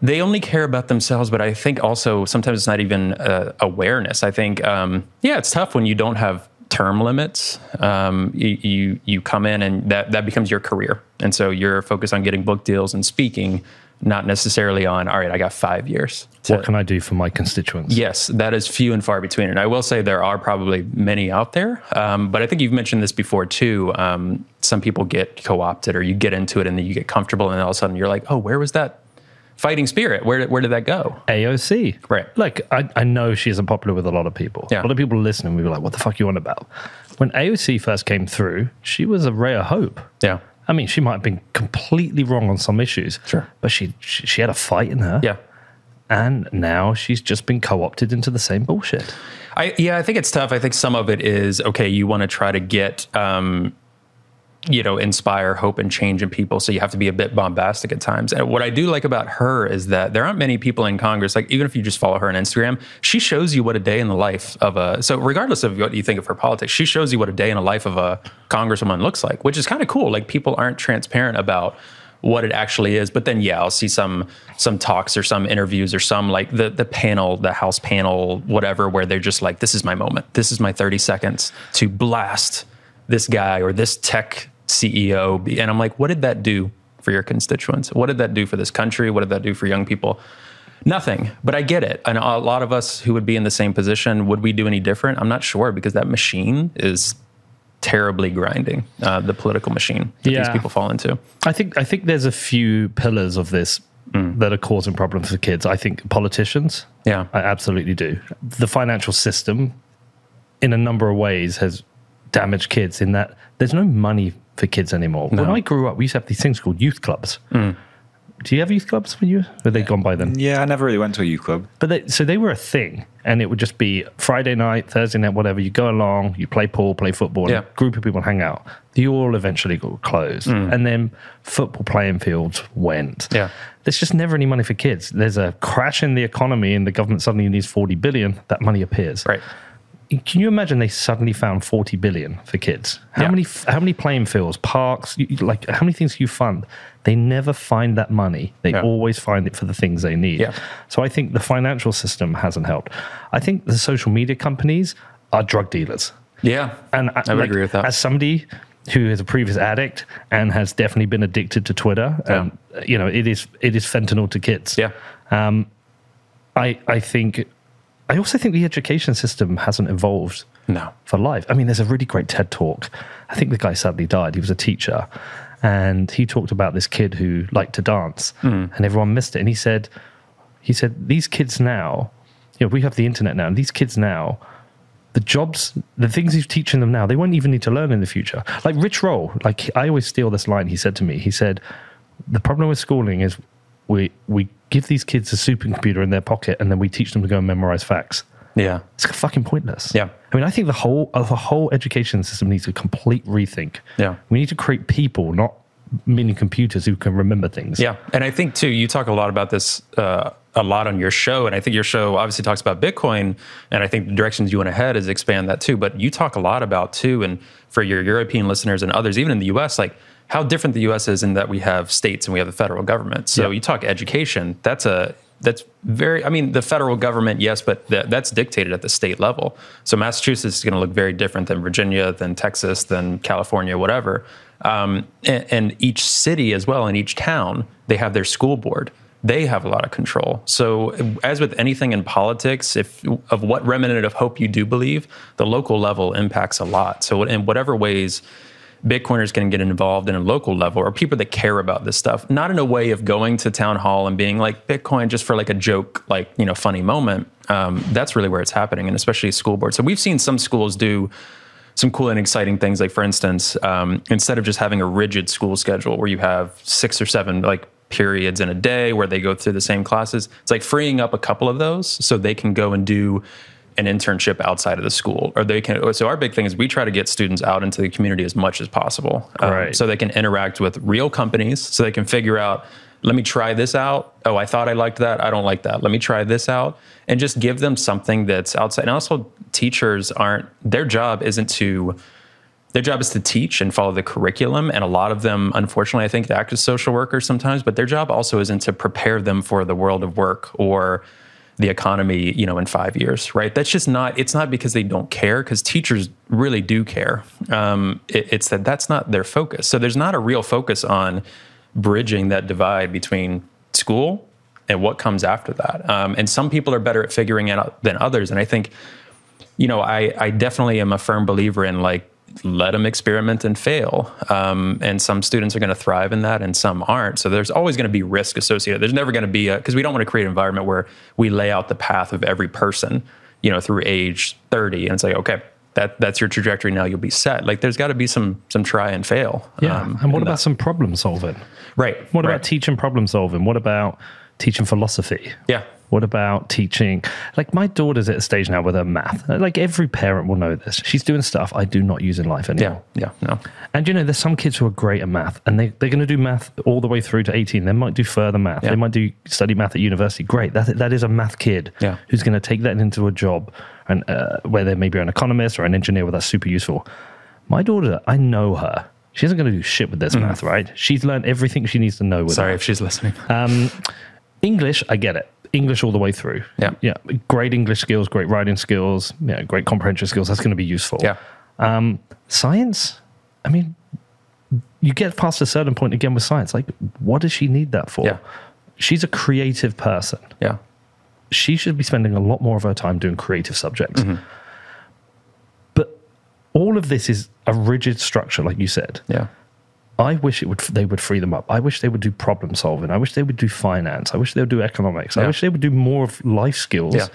They only care about themselves, but I think also sometimes it's not even uh, awareness. I think, um, yeah, it's tough when you don't have term limits. Um, you, you you come in and that that becomes your career, and so you're focused on getting book deals and speaking, not necessarily on all right. I got five years. to- What can I do for my constituents? Yes, that is few and far between. And I will say there are probably many out there. Um, but I think you've mentioned this before too. Um, some people get co opted or you get into it and then you get comfortable and all of a sudden you're like, oh, where was that fighting spirit? Where, did- where did that go? AOC. Right. Like, I, I know she isn't popular with a lot of people. Yeah. A lot of people listening will be like, what the fuck are you on about? When AOC first came through, she was a ray of hope. Yeah. I mean, she might have been completely wrong on some issues. Sure. But she, she, she had a fight in her. Yeah. And now she's just been co opted into the same bullshit. I, yeah, I think it's tough. I think some of it is okay. You want to try to get, um, you know, inspire hope and change in people. So you have to be a bit bombastic at times. And what I do like about her is that there aren't many people in Congress. Like even if you just follow her on Instagram, she shows you what a day in the life of a. So regardless of what you think of her politics, she shows you what a day in the life of a congresswoman looks like, which is kind of cool. Like people aren't transparent about what it actually is. But then yeah, I'll see some some talks or some interviews or some like the the panel, the House panel, whatever, where they're just like, this is my moment. This is my 30 seconds to blast this guy or this tech CEO. be- And I'm like, what did that do for your constituents? What did that do for this country? What did that do for young people? Nothing, but I get it. And a lot of us who would be in the same position, would we do any different? I'm not sure because that machine is terribly grinding uh, the political machine that these people fall into. I think I think there's a few pillars of this that are causing problems for kids. I think politicians. Yeah. I absolutely do. The financial system, in a number of ways, has damaged kids in that there's no money for kids anymore. When I grew up, we used to have these things called youth clubs. do you have youth clubs when you were they gone by then? Yeah, I never really went to a youth club. But they, so they were a thing, and it would just be Friday night, Thursday night, whatever. You go along, you play pool, play football, and Yeah. a group of people hang out. The all eventually got closed, and then football playing fields went. Mm. Yeah. there's just never any money for kids. There's a crash in the economy, and the government suddenly needs forty billion. That money appears. Right. Can you imagine they suddenly found 40 billion for kids? How Yeah. many how many playing fields, parks, you- like how many things you fund? They never find that money. They Yeah. always find it for the things they need. Yeah. So I think the financial system hasn't helped. I think the social media companies are drug dealers. Yeah. And I would agree with that. As somebody who is a previous addict and has definitely been addicted to Twitter, um, you know, it is it is fentanyl to kids. yeah. I I think I also think the education system hasn't evolved No. for life. I mean, there's a really great TED talk. I think the guy sadly died. He was a teacher, and he talked about this kid who liked to dance, hmm. and everyone missed it. And he said, he said these kids now, you know, we have the internet now, and these kids now. The jobs, the things he's teaching them now, they won't even need to learn in the future. Like Rich Roll, like I always steal this line. He said to me, he said, "The problem with schooling is we we give these kids a supercomputer in their pocket, and then we teach them to go and memorize facts." Yeah. It's fucking pointless. Yeah. I mean, I think the whole uh, the whole education system needs a complete rethink. Yeah. We need to create people, not mini computers who can remember things. Yeah, and I think too, you talk a lot about this uh, a lot on your show, and I think your show obviously talks about Bitcoin, and I think the directions you want to head is expand that too. But you talk a lot about too, and for your European listeners and others, even in the U.S., like how different the U.S. is in that we have states and we have the federal government. So Yeah. you talk education, that's a that's very. I mean, the federal government, yes, but that, that's dictated at the state level. So Massachusetts is going to look very different than Virginia, than Texas, than California, whatever. Um, and, and each city as well, and each town, they have their school board. They have a lot of control. So, as with anything in politics, if of what remnant of hope you do believe, the local level impacts a lot. So, in whatever ways Bitcoiners can get involved in a local level or people that care about this stuff, not in a way of going to town hall and being like Bitcoin just for like a joke, like, you know, funny moment. Um, that's really where it's happening, and especially school boards. So we've seen some schools do some cool and exciting things. Like, for instance, um, instead of just having a rigid school schedule where you have six or seven like periods in a day where they go through the same classes, it's like freeing up a couple of those so they can go and do an internship outside of the school or they can so our big thing is we try to get students out into the community as much as possible. Um, Right. so they can interact with real companies so they can figure out let me try this out. Oh i thought i liked that. I don't like that. Let me try this out and just give them something that's outside. And also teachers aren't their job isn't to their job is to teach and follow the curriculum and a lot of them unfortunately i think act as social workers sometimes but their job also isn't to prepare them for the world of work or the economy you know in five years right? That's just not it's not because they don't care because teachers really do care. Um, it, it's that that's not their focus. So there's not a real focus on bridging that divide between school and what comes after that. Um, and some people are better at figuring it out than others. And i think you know, I, I definitely am a firm believer in like let them experiment and fail. Um, and some students are going to thrive in that, and some aren't. So there's always going to be risk associated. There's never going to be a because we don't want to create an environment where we lay out the path of every person, you know, through age 30, and say, okay, that that's your trajectory. Now you'll be set. Like there's got to be some some try and fail. Yeah. um, and what about that. some problem solving? right? What right. about teaching problem solving? What about teaching philosophy? yeah? What about teaching? Like my daughter's at a stage now with her math. Like every parent will know this. She's doing stuff I do not use in life anymore. Yeah, yeah, no, And you know, there's some kids who are great at math and they, they're going to do math all the way through to 18. They might do further math. Yeah. They might do study math at university. Great. That, that is a math kid Yeah. who's going to take that into a job and uh, where they may be an economist or an engineer where that's super useful. My daughter, I know her. She isn't going to do shit with this math, right? She's learned everything she needs to know with Mm. Sorry it. if she's listening. Um, English, I get it. English all the way through. Yeah. Yeah. Great English skills, great writing skills, yeah, great comprehension skills. That's going to be useful. yeah, Um, science, I mean, you get past a certain point again with science. Like, what does she need that for? Yeah. She's a creative person. yeah, She should be spending a lot more of her time doing creative subjects. Mm-hmm. But all of this is a rigid structure, like you said. yeah, I wish it would they would free them up. I wish they would do problem solving. I wish they would do finance. I wish they would do economics. I wish they would do more of life skills Yeah.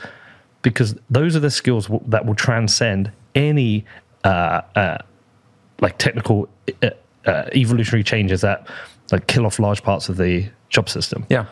because those are the skills that will transcend any uh, uh, like technical uh, uh, evolutionary changes that like kill off large parts of the job system. Yeah.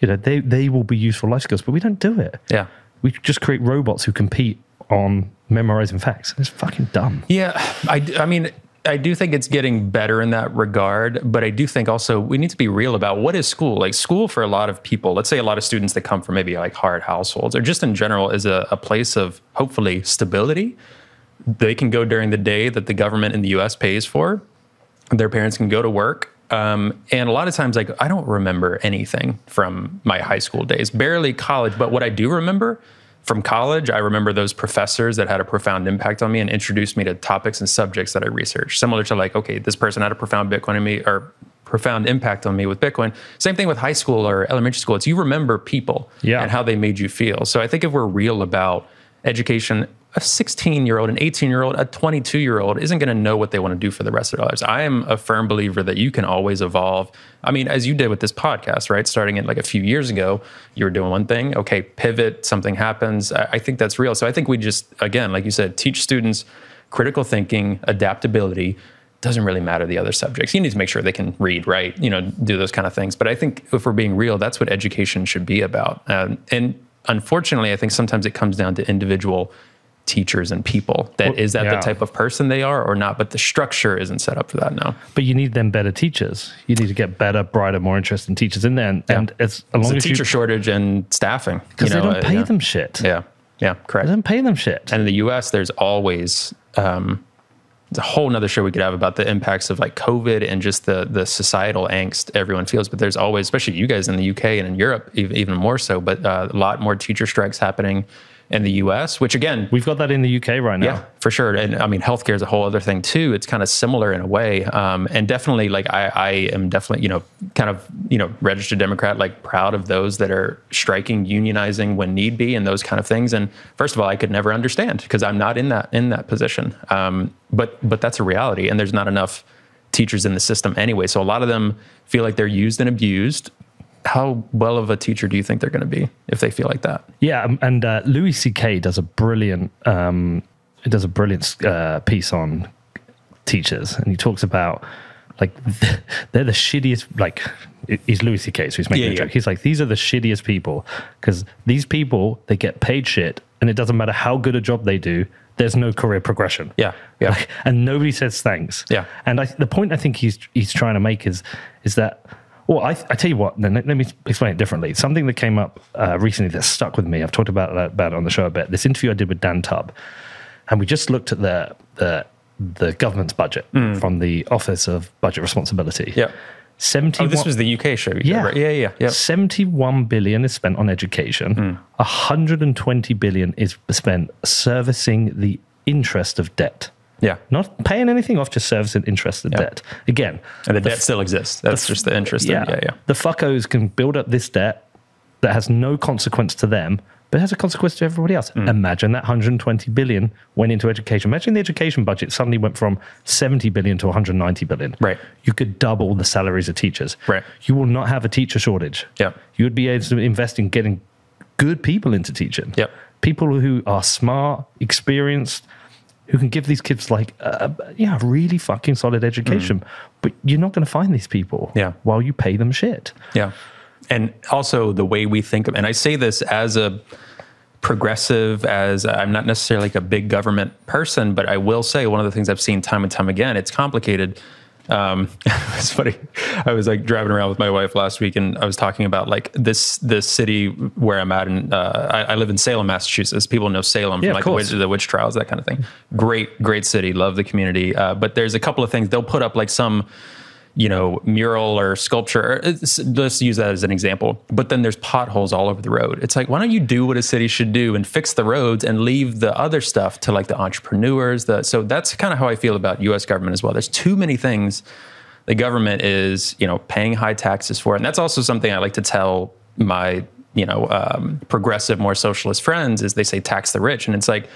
You know, they, they will be useful life skills, but we don't do it. Yeah. We just create robots who compete on memorizing facts. It's fucking dumb. Yeah, I, I mean, I do think it's getting better in that regard, but I do think also we need to be real about what is school. Like school for a lot of people, let's say a lot of students that come from maybe like hard households or just in general is a, a place of hopefully stability. They can go during the day that the government in the US pays for. Their parents can go to work. Um, and a lot of times, like, I don't remember anything from my high school days, barely college. But what I do remember from college, I remember those professors that had a profound impact on me and introduced me to topics and subjects that I researched. Similar to like, okay, this person had a profound Bitcoin on me or profound impact on me with Bitcoin. Same thing with high school or elementary school. It's you remember people Yeah. and how they made you feel. So I think if we're real about education, a 16 year old, an 18 year old, a 22 year old isn't going to know what they want to do for the rest of their lives. I am a firm believer that you can always evolve. I mean, as you did with this podcast, right? Starting it like a few years ago, you were doing one thing. Okay, pivot, something happens. I, think that's real. So I think we just, again, like you said, teach students critical thinking, adaptability. Doesn't really matter the other subjects. You need to make sure they can read, write, you know, do those kind of things. But I think if we're being real, that's what education should be about. Um, and unfortunately, I think sometimes it comes down to individual teachers and people. That Well, is that yeah. the type of person they are or not? But the structure isn't set up for that now. But you need them better teachers. You need to get better, brighter, more interesting teachers in there. And, and as, as long It's a as teacher you, shortage and staffing because you they know, don't uh, pay yeah. them shit. Yeah, yeah, correct. They don't pay them shit. And in the U.S., there's always um, it's a whole nother show we could have about the impacts of like COVID and just the the societal angst everyone feels. But there's always, especially you guys in the UK and in Europe, ev- even more so. But uh, a lot more teacher strikes happening in the U.S., which again, We've got that in the UK right now. yeah, for sure. And I mean, healthcare is a whole other thing too. It's kind of similar in a way. Um, and definitely, like, I, I am definitely, you know, kind of, you know, registered Democrat, like, proud of those that are striking, unionizing when need be, and those kind of things. And first of all, I could never understand because I'm not in that in that position. Um, but but that's a reality, and there's not enough teachers in the system anyway. So a lot of them feel like they're used and abused. How well of a teacher do you think they're going to be if they feel like that? Yeah, um, and uh, Louis C.K. does a brilliant, um, does a brilliant uh, piece on teachers, and he talks about like (laughs) they're the shittiest. Like he's Louis C.K. so he's making Yeah, a yeah. joke. He's like these are the shittiest people because these people they get paid shit, and it doesn't matter how good a job they do. There's no career progression. Yeah, yeah. Like, and nobody says thanks. Yeah. And I, the point I think he's he's trying to make is is that. Well, I, I tell you what. Then let, let me explain it differently. Something that came up uh, recently that stuck with me. I've talked about that, about it on the show a bit. This interview I did with Dan Tubb, and we just looked at the the the government's budget from the Office of Budget Responsibility. Mm. Yeah. seventy. Oh, this was the UK show. Yeah. right? yeah, yeah, yeah. 71 billion is spent on education. Hmm. 120 billion is spent servicing the interest of debt. Yeah. Not paying anything off, just servicing interest of Yeah. debt. Again, And the, debt still exists. That's just the interest. yeah, Yeah, yeah, yeah. The fuckos can build up this debt that has no consequence to them, but has a consequence to everybody else. Hmm. Imagine that 120 billion went into education. Imagine the education budget suddenly went from 70 billion to 190 billion. Right. You could double the salaries of teachers. Right. You will not have a teacher shortage. Yeah. You would be able to invest in getting good people into teaching. Yep. People who are smart, experienced, who can give these kids like a, a- yeah, really fucking solid education. But you're not going to find these people Mm. Yeah. while you pay them shit. Yeah. And also the way we think of, and I say this as a progressive, as I'm not necessarily like a big government person, but I will say one of the things I've seen time and time again, it's complicated. Um, (laughs) it's funny. I was like driving around with my wife last week, and I was talking about like this this city where I'm at, and uh, I, I live in Salem, Massachusetts. People know Salem Yeah, from of like the witch, the witch trials, that kind of thing. Great, great city. Love the community. Uh, but there's a couple of things they'll put up like some you know, mural or sculpture. Let's use that as an example. But then there's potholes all over the road. It's like, why don't you do what a city should do and fix the roads and leave the other stuff to like the entrepreneurs? The so that's kind of how I feel about U.S. government as well. There's too many things the government is, you know, paying high taxes for, and that's also something I like to tell my, you know, um, progressive, more socialist friends is they say tax the rich, and it's like.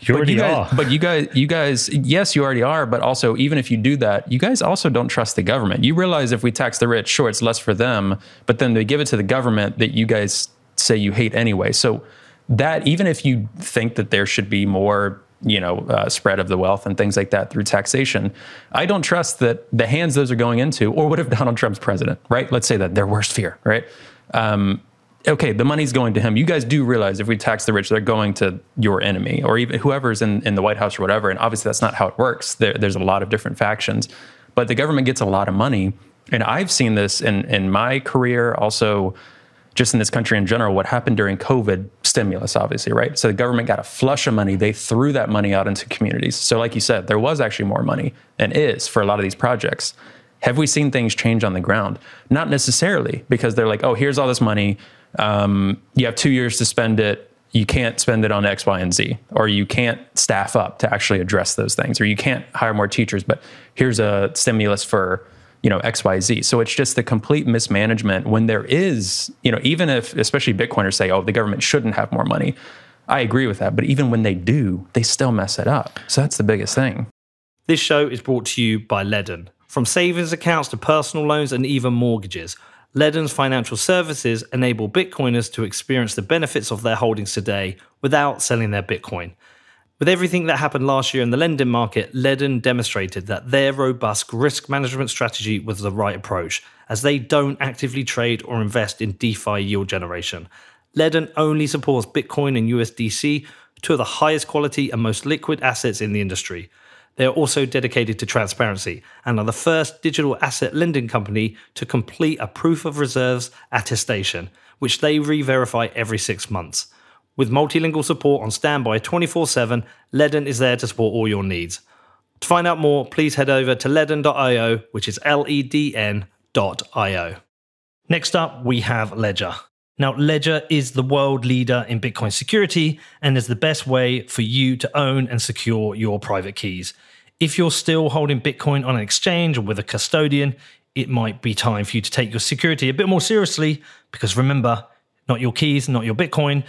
You already but you are. guys, but you guys, you guys, yes, you already are. But also, even if you do that, you guys also don't trust the government. You realize if we tax the rich, sure, it's less for them, but then they give it to the government that you guys say you hate anyway. So that even if you think that there should be more you know, uh, spread of the wealth and things like that through taxation. I don't trust that the hands those are going into, or what if Donald Trump's president, right? Let's say that their worst fear, right? Um, okay, the money's going to him. You guys do realize if we tax the rich, they're going to your enemy or even whoever's in, in the White House or whatever. And obviously, that's not how it works. There, there's a lot of different factions, but the government gets a lot of money. And I've seen this in, in my career, also just in this country in general, what happened during COVID stimulus, obviously, right? So the government got a flush of money. They threw that money out into communities. So, like you said, there was actually more money and is for a lot of these projects. Have we seen things change on the ground? Not necessarily, because they're like, oh, here's all this money. Um, you have two years to spend it. You can't spend it on X, Y, and Z, or you can't staff up to actually address those things, or you can't hire more teachers. But here's a stimulus for you know xyz so it's just the complete mismanagement when there is you know even if especially bitcoiners say oh the government shouldn't have more money. I agree with that. But even when they do they still mess it up. So that's the biggest thing. This show is brought to you by ledn from savings accounts to personal loans and even mortgages ledn's financial services enable bitcoiners to experience the benefits of their holdings today without selling their bitcoin with everything that happened last year in the lending market, Ledn demonstrated that their robust risk management strategy was the right approach, as they don't actively trade or invest in DeFi yield generation. Ledn only supports Bitcoin and USDC, two of the highest quality and most liquid assets in the industry. They are also dedicated to transparency and are the first digital asset lending company to complete a proof of reserves attestation, which they re verify every six months. With multilingual support on standby 24 7, Ledn is there to support all your needs. To find out more, please head over to ledn.io, which is L E D N.io. Next up, we have Ledger. Now, Ledger is the world leader in Bitcoin security and is the best way for you to own and secure your private keys. If you're still holding Bitcoin on an exchange or with a custodian, it might be time for you to take your security a bit more seriously because remember, not your keys, not your Bitcoin.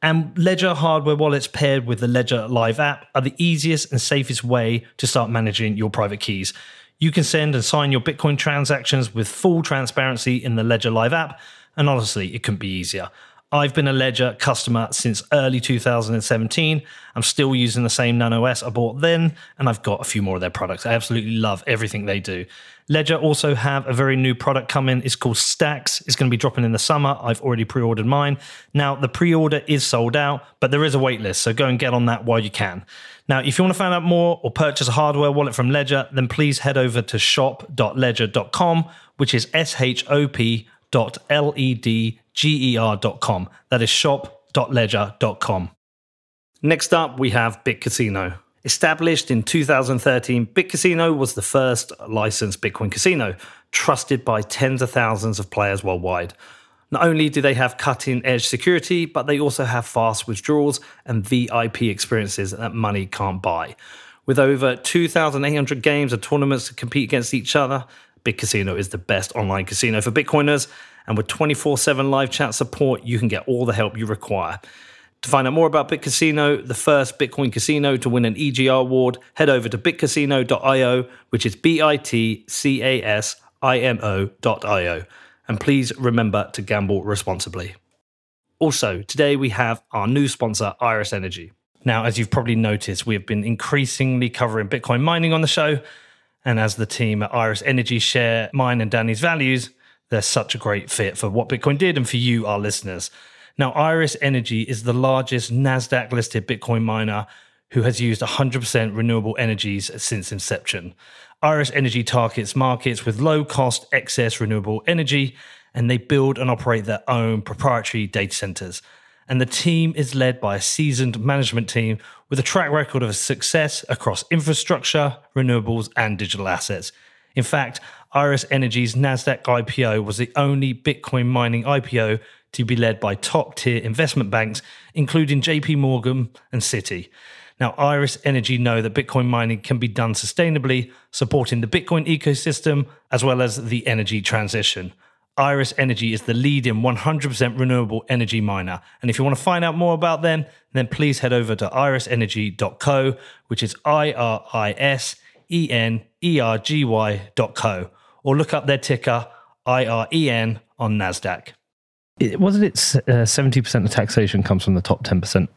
And Ledger hardware wallets paired with the Ledger Live app are the easiest and safest way to start managing your private keys. You can send and sign your Bitcoin transactions with full transparency in the Ledger Live app, and honestly, it couldn't be easier. I've been a Ledger customer since early 2017. I'm still using the same Nano S I bought then, and I've got a few more of their products. I absolutely love everything they do. Ledger also have a very new product coming. It's called Stax. It's going to be dropping in the summer. I've already pre-ordered mine. Now the pre-order is sold out, but there is a wait list, so go and get on that while you can. Now, if you want to find out more or purchase a hardware wallet from Ledger, then please head over to shop.ledger.com, which is S H O P dot L E D G E R.com. That is shop.ledger.com. Next up, we have BitCasino. Established in 2013, BitCasino was the first licensed Bitcoin casino, trusted by tens of thousands of players worldwide. Not only do they have cutting edge security, but they also have fast withdrawals and VIP experiences that money can't buy. With over 2,800 games and tournaments to compete against each other, BitCasino is the best online casino for Bitcoiners. And with 24 7 live chat support, you can get all the help you require. To find out more about BitCasino, the first Bitcoin casino to win an EGR award, head over to bitcasino.io, which is B I T C A S I N O.io. And please remember to gamble responsibly. Also, today we have our new sponsor, Iris Energy. Now, as you've probably noticed, we have been increasingly covering Bitcoin mining on the show. And as the team at Iris Energy share mine and Danny's values, they're such a great fit for what Bitcoin did and for you, our listeners. Now, Iris Energy is the largest NASDAQ listed Bitcoin miner who has used 100% renewable energies since inception. Iris Energy targets markets with low cost excess renewable energy, and they build and operate their own proprietary data centers. And the team is led by a seasoned management team with a track record of success across infrastructure, renewables, and digital assets. In fact, Iris Energy's NASDAQ IPO was the only Bitcoin mining IPO to be led by top tier investment banks, including JP Morgan and Citi. Now, Iris Energy know that Bitcoin mining can be done sustainably, supporting the Bitcoin ecosystem as well as the energy transition. Iris Energy is the leading 100% renewable energy miner. And if you want to find out more about them, then please head over to irisenergy.co, which is I R I S E N E R G Y.co, or look up their ticker IREN on NASDAQ. It, wasn't it uh, seventy percent of taxation comes from the top ten percent?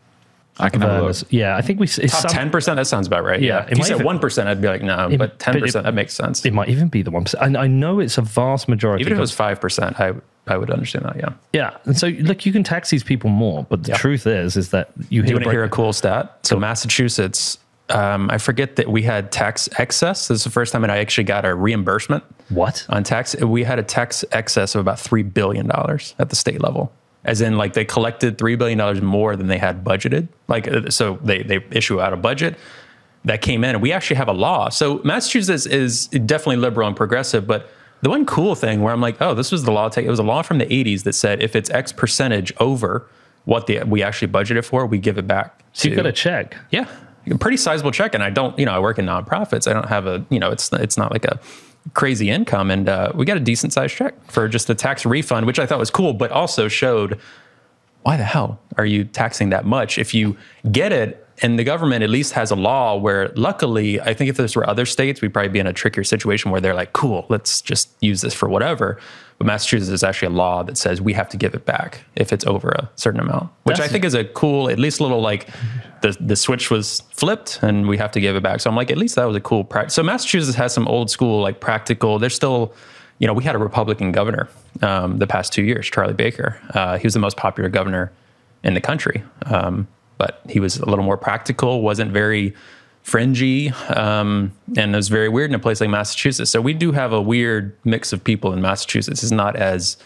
I can of have a look. Yeah, I think we. It's Top some- ten percent. That sounds about right. Yeah, Yeah. If you said even- one percent, I'd be like, no. It- but ten but it- percent, that makes sense. It might even be the one percent. I, I know it's a vast majority. Even if it was five percent, I I would understand that. Yeah. yeah, and so look, you can tax these people more, but the Yeah. truth is, is that you Do hear you want to hear a cool stat? So Massachusetts, um, I forget that we had tax excess. This is the first time that I actually got a reimbursement what? on tax. We had a tax excess of about three billion dollars at the state level, as in like they collected three billion dollars more than they had budgeted. Like uh, so, they they issue out a budget that came in, and we actually have a law. So Massachusetts is definitely liberal and progressive, but the one cool thing where I'm like, oh, this was the law. It was a law from the 80s that said if it's X percentage over what the we actually budgeted for, we give it back. So you've got to check. yeah, pretty sizable check. And I don't, you know, I work in nonprofits. I don't have a, you know, it's it's not like a crazy income, and uh, we got a decent sized check for just a tax refund, which I thought was cool, but also showed why the hell are you taxing that much if you get it. And the government at least has a law where, luckily, I think if this were other states, we'd probably be in a trickier situation where they're like, "Cool, let's just use this for whatever." But Massachusetts is actually a law that says we have to give it back if it's over a certain amount, which I think is a cool, at least a little like the the switch was flipped and we have to give it back. So I'm like, at least that was a cool practice. So Massachusetts has some old school like practical. They're still, you know, we had a Republican governor um, the past two years, Charlie Baker. Uh, he was the most popular governor in the country, um, but he was a little more practical. wasn't very fringy um, and it was very weird in a place like Massachusetts. So we do have a weird mix of people in Massachusetts. It's not as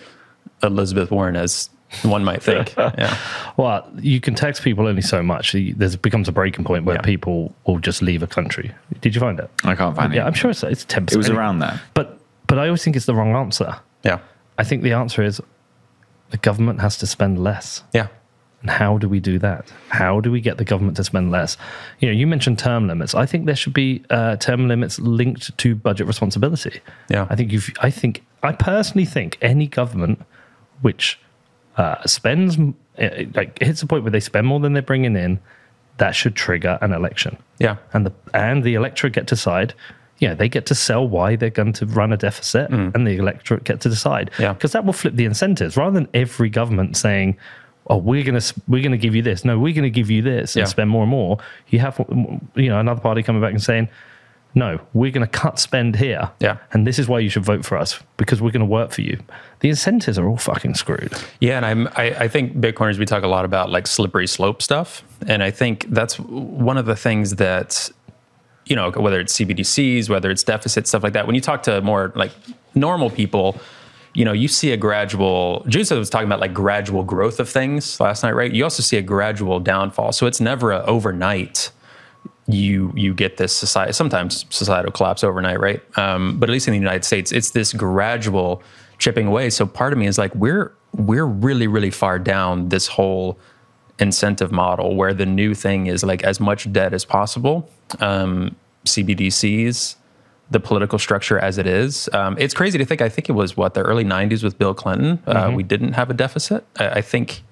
Elizabeth Warren as one might think. (laughs) yeah. Well, you can tax people only so much. There's becomes a breaking point where Yeah. people will just leave a country. Did you find it? I can't find Yeah, it. Yeah, I'm sure it's it's ten It was around there. But but I always think it's the wrong answer. Yeah. I think the answer is the government has to spend less. Yeah. And how do we do that? How do we get the government to spend less? You know, you mentioned term limits. I think there should be uh, term limits linked to budget responsibility. Yeah. I think you've. I think I personally think any government which uh, spends like hits a point where they spend more than they're bringing in, that should trigger an election. Yeah. and the and the electorate get to decide. Yeah, they get to sell why they're going to run a deficit, and the electorate get to decide. Mm. Yeah. because that will flip the incentives rather than every government saying, "Oh, we're gonna we're gonna give you this." No, we're gonna give you this and Yeah. spend more and more. You have you know another party coming back and saying. No, we're going to cut spend here. Yeah. And this is why you should vote for us because we're going to work for you. The incentives are all fucking screwed. Yeah, and I'm, I, I think Bitcoiners we talk a lot about like slippery slope stuff, and I think that's one of the things that you know whether it's CBDCs, whether it's deficit stuff like that. When you talk to more like normal people, you know you see a gradual. Juice was talking about like gradual growth of things last night, right? You also see a gradual downfall, so it's never a overnight you you get this society sometimes societal collapse overnight right um, but at least in the united states it's this gradual chipping away so part of me is like we're we're really really far down this whole incentive model where the new thing is like as much debt as possible um, cbdc's the political structure as it is um, it's crazy to think i think it was what the early 90s with bill clinton uh, we didn't have a deficit I, I think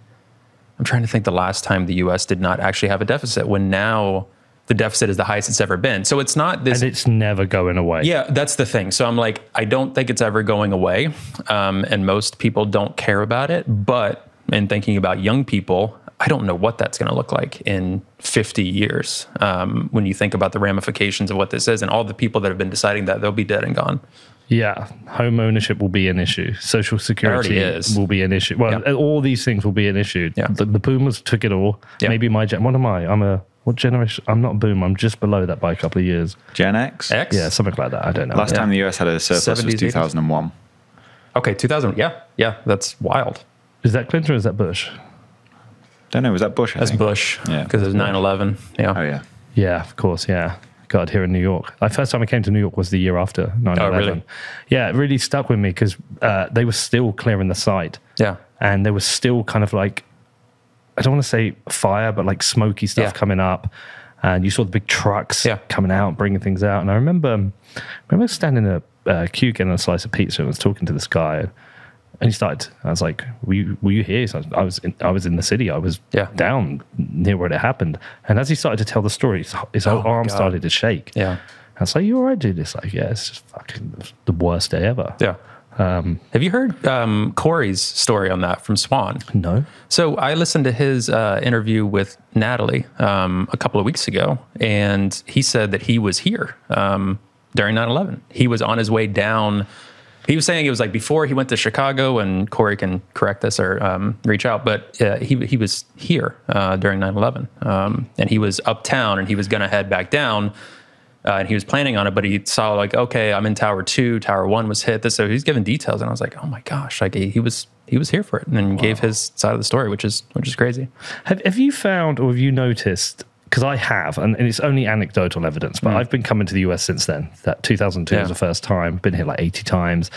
I'm trying to think the last time the U.S. did not actually have a deficit. When now the deficit is the highest it's ever been. So it's not this. And it's never going away. yeah, that's the thing. So I'm like, I don't think it's ever going away, um, and most people don't care about it. But in thinking about young people, I don't know what that's going to look like in 50 years. Um, when you think about the ramifications of what this is, and all the people that have been deciding that they'll be dead and gone. Yeah, home ownership will be an issue. Social security is. will be an issue. Well, Yeah. all these things will be an issue. Yeah. The, the boomers took it all. Yeah. Maybe my gen. What am I? I'm a what generation? I'm not a boomer. I'm just below that by a couple of years. Gen X. X. Yeah, something like that. I don't know. Last Yeah. time the US had a surplus 70s, was 80s? 2001. Okay, 2000. Yeah, yeah, that's wild. is that Clinton or is that Bush? Don't know. Was that Bush? I That's think? Bush. Yeah. because it was 9/11. Yeah. Oh yeah. Yeah, of course. Yeah. God, here in New York. The first time I came to New York was the year after 9 Oh, really? Yeah, it really stuck with me because uh, they were still clearing the site. Yeah. and there was still kind of like I don't want to say fire, but like smoky stuff Yeah. coming up, and you saw the big trucks Yeah. coming out, bringing things out. And I remember, I remember standing in a uh, queue getting a slice of pizza and I was talking to this guy, and he started. I was like, "Were you, were you here?" So I was in, I was in the city. I was Yeah. down near where it happened. And as he started to tell the story, his, his whole Oh, arm God. started to shake. Yeah. I was like, "You all right, dude?" It's like, "Yeah, it's just fucking the worst day ever." Yeah. Um, Have you heard um, Cory's story on that from Swan? no. So I listened to his uh, interview with Natalie um, a couple of weeks ago, and he said that he was here um, during 9 11. He was on his way down. He was saying it was like before he went to Chicago, and Cory can correct this or um, reach out, but uh, he, he was here uh, during 9 11. Um, and he was uptown and he was going to head back down. Uh, and he was planning on it, but he saw like, okay, I'm in Tower Two. Tower One was hit. This, so he's giving details, and I was like, oh my gosh, like he, he was he was here for it, and then gave his side of the story, which is which is crazy. Have, have you found or have you noticed? Because I have, and, and it's only anecdotal evidence, but I've been coming to the US since then. That 2002 Yeah. was the first time. Been here like 80 times.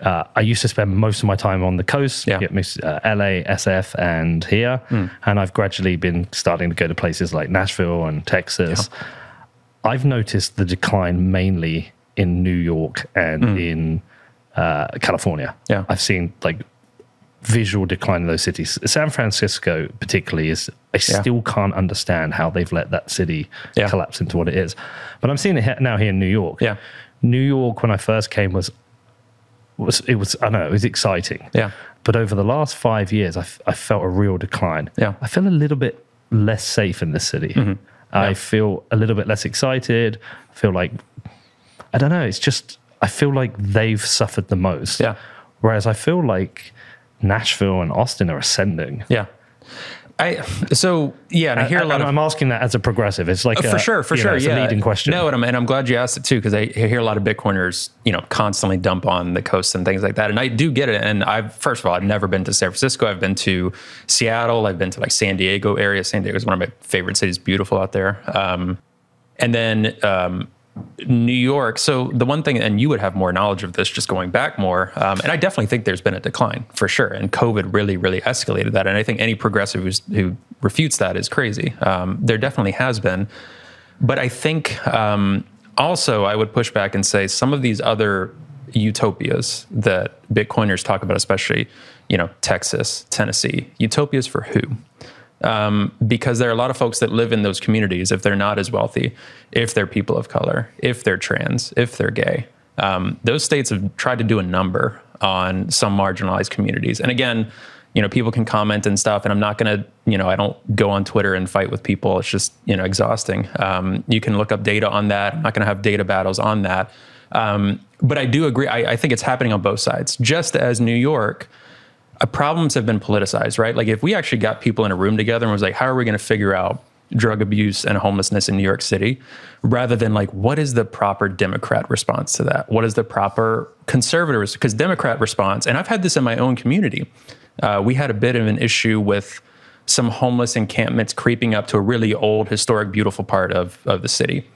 Uh, I used to spend most of my time on the coast, Yeah. mixed, uh, LA, SF, and here. And I've gradually been starting to go to places like Nashville and Texas. I've noticed the decline mainly in New York and in uh, California. Yeah. I've seen like visual decline in those cities. San Francisco, particularly, is I Yeah. still can't understand how they've let that city Yeah. collapse into what it is. But I'm seeing it now here in New York. Yeah. New York, when I first came, was was it was I don't know it was exciting. Yeah. But over the last five years, I, f- I felt a real decline. Yeah. Mm-hmm. I feel a little bit less safe in this city. I feel a little bit less excited. I feel like I don't know. It's just I feel like they've suffered the most. Yeah. Whereas I feel like Nashville and Austin are ascending. Yeah. I so yeah, and I hear a lot of I'm asking that as a progressive. It's like Uh, a- for sure, for sure. know, it's yeah, a leading question. No, and I'm, and I'm glad you asked it too because I hear a lot of Bitcoiners, you know, constantly dump on the coast and things like that, and I do get it. And I've first of all, I've never been to San Francisco. I've been to Seattle. I've been to like San Diego area. San Diego is one of my favorite cities. Beautiful out there. Um, and then um, New York. So the one thing, and you would have more knowledge of this, just going back more. Um, and I definitely think there's been a decline for sure. And COVID really, really escalated that. And I think any progressive who refutes that is crazy. Um, there definitely has been. But I think um, also I would push back and say some of these other utopias that Bitcoiners talk about, especially you know Texas, Tennessee, utopias for who? Um, because there are a lot of folks that live in those communities if they're not as wealthy, if they're people of color, if they're trans, if they're gay. Um, those states have tried to do a number on some marginalized communities. And again, you know, people can comment and stuff, and I'm not going to, you know, I don't go on Twitter and fight with people. It's just, you know, exhausting. Um, you can look up data on that. I'm not going to have data battles on that. Um, but I do agree. I, I think it's happening on both sides. Just as New York, uh, problems have been politicized, right? Like if we actually got people in a room together and was like, how are we going to figure out drug abuse and homelessness in New York City, rather than like, what is the proper Democrat response to that? What is the proper conservative? Because Democrat response, and I've had this in my own community. Uh, we had a bit of an issue with some homeless encampments creeping up to a really old, historic, beautiful part of, of the city.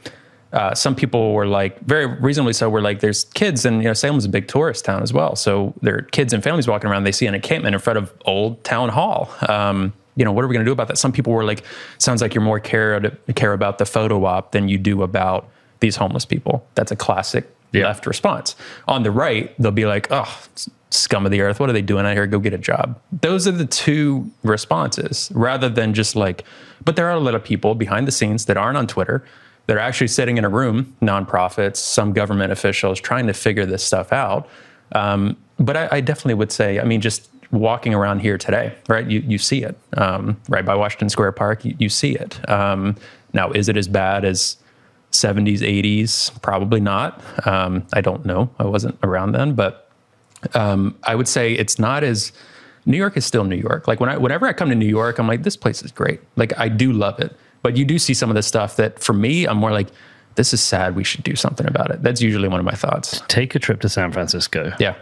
Uh, some people were like, very reasonably so, were like, there's kids, and you know, Salem's a big tourist town as well. So there are kids and families walking around. They see an encampment in front of Old Town Hall. Um, you know, what are we going to do about that? Some people were like, sounds like you're more care care about the photo op than you do about these homeless people. That's a classic left response. On the right, they'll be like, oh, scum of the earth, what are they doing out here? Go get a job. Those are the two responses rather than just like, but there are a lot of people behind the scenes that aren't on Twitter that are actually sitting in a room, nonprofits, some government officials trying to figure this stuff out. Um, but I, I definitely would say, I mean, just walking around here today, right? You, you see it, um, right by Washington Square Park, you, you see it. Um, now, is it as bad as 70s, 80s? Probably not. Um, I don't know. I wasn't around then, but um, I would say it's not as New York is still New York. Like when I, whenever I come to New York, I'm like, this place is great. Like I do love it, but you do see some of the stuff that for me, I'm more like, this is sad. We should do something about it. That's usually one of my thoughts. Take a trip to San Francisco. Yeah.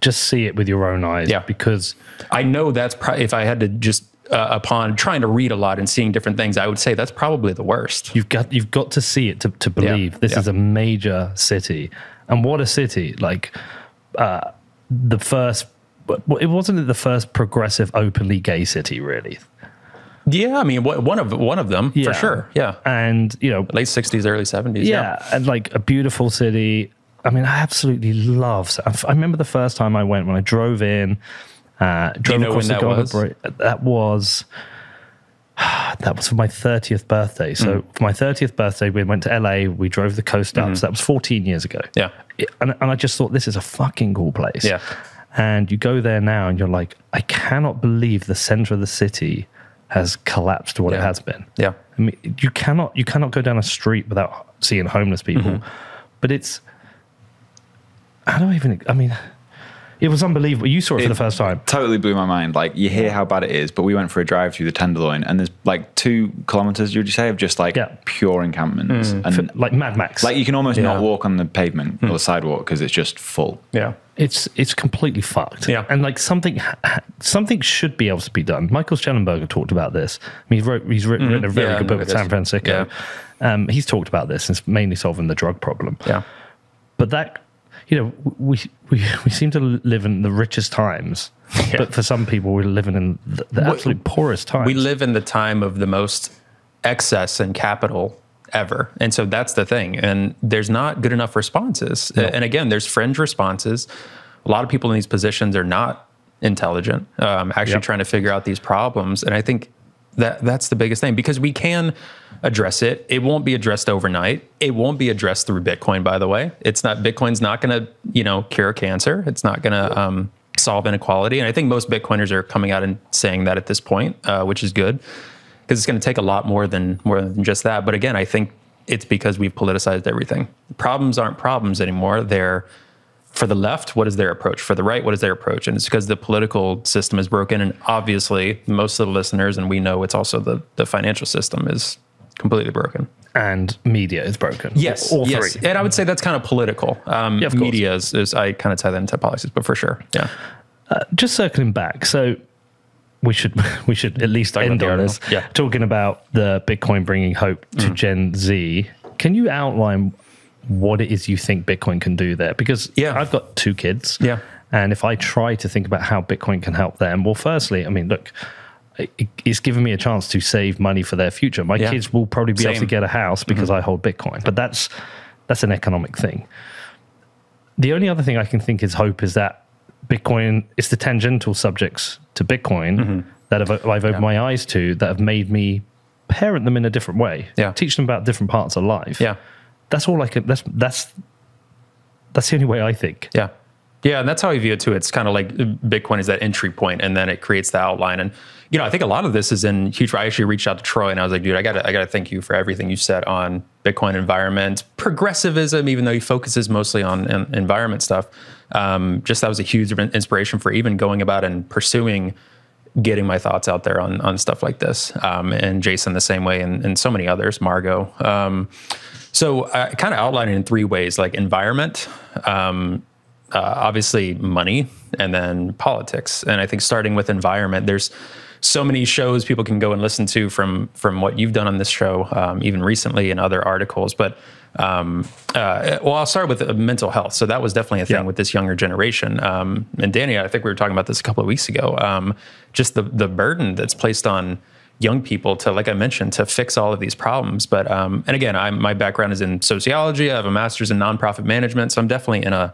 Just see it with your own eyes. Yeah. Because I know that's probably, if I had to just, uh, upon trying to read a lot and seeing different things, I would say that's probably the worst. you've got you've got to see it to, to believe this yeah. is a major city. And what a city. Like uh, the first it wasn't the first progressive openly gay city really. Yeah. I mean, one of, one of them Yeah. for sure. Yeah. And you know Late 60s, early 70s. yeah, and like a beautiful city. I mean, I absolutely love. I I remember the first time I went when I drove in. Uh, drove know across the that was? That was (sighs) that was for my 30th birthday. So Mm. for my 30th birthday, we went to LA. We drove the coast up. So that was 14 years ago. Yeah. It- and, and I just thought this is a fucking cool place. Yeah. And you go there now, and you're like, I cannot believe the center of the city has collapsed to what it has been. Yeah. I mean, you cannot you cannot go down a street without seeing homeless people. Mm-hmm. But it's how do I even? I mean, it was unbelievable. You saw it for the first time. Totally blew my mind. Like you hear how bad it is, but we went for a drive through the Tenderloin, and there's like two kilometers. Would you say of just like Yeah. pure encampments, and Like Mad Max. like you can almost Yeah. not walk on the pavement or the sidewalk because it's just full. Yeah. It's it's completely fucked. Yeah. and like something something should be able to be done. Michael Shellenberger talked about this. I mean, he wrote he's written, written a very Mm-hmm. Yeah, good book with. San Francisco. Um, he's talked about this. and It's mainly solving the drug problem. Yeah. But that you know we we we seem to live in the richest times, (laughs) Yeah. but for some people we're living in the, the We- absolute poorest times. We live in the time of the most excess and capital ever. And so that's the thing. And there's not good enough responses. And again, there's fringe responses. A lot of people in these positions are not intelligent, um, actually Yep. trying to figure out these problems. And I think that that's the biggest thing because we can address it. It won't be addressed overnight. It won't be addressed through Bitcoin, by the way. It's not Bitcoin's not going to, you know, cure cancer. It's not going to um, solve inequality. And I think most Bitcoiners are coming out and saying that at this point, uh, which is good because it's going to take a lot more than more than just that. But again, I think it's because we've politicized everything. Problems aren't problems anymore. They're for the left, what is their approach? For the right, what is their approach? And it's because the political system is broken. And obviously, most of the listeners, and we know it's also the, the financial system is completely broken. and media is broken. Yes. all yes. three. And I would say that's kind of political. Um, Yeah, of course. media is, is, I kind of tie that into politics, but for sure. Yeah. just circling back, so we should (laughs) we should at least Talk end on this. Yeah. Mm. Talking about the Bitcoin bringing hope to Gen Z. Can you outline what it is you think Bitcoin can do there? Because Yeah. I've got two kids. Yeah. And if I try to think about how Bitcoin can help them, well, firstly, I mean, look, it's given me a chance to save money for their future. My Yeah. kids will probably be able to get a house because I hold Bitcoin, but that's that's an economic thing. The only other thing I can think is hope is that Bitcoin it's the tangential subjects to Bitcoin Mm-hmm. that have, I've opened my eyes to that have made me parent them in a different way. Yeah. Teach them about different parts of life. Yeah. That's all I can that's that's that's the only way I think. Yeah. Yeah, and that's how I view it too. It's kind of like Bitcoin is that entry point, and then it creates the outline. And you know, I think a lot of this is in huge. I actually reached out to Troy, and I was like, "Dude, I got to, I got to thank you for everything you said on Bitcoin environment, progressivism, even though he focuses mostly on en- environment stuff. Um, just that was a huge inspiration for even going about and pursuing getting my thoughts out there on on stuff like this. Um, and Jason the same way, and, and so many others, Margot. Um, so I kind of outline it in three ways: like environment, um, uh, obviously money, and then politics. And I think starting with environment, there's so many shows people can go and listen to from from what you've done on this show, um, even recently in other articles. But um, uh, well, I'll start with uh, mental health. So that was definitely a thing Yeah. with this younger generation. Um, and Danny, I think we were talking about this a couple of weeks ago. Um, just the the burden that's placed on young people to, like I mentioned, to fix all of these problems. But um, and again, I'm my background is in sociology. I have a master's in nonprofit management, so I'm definitely in a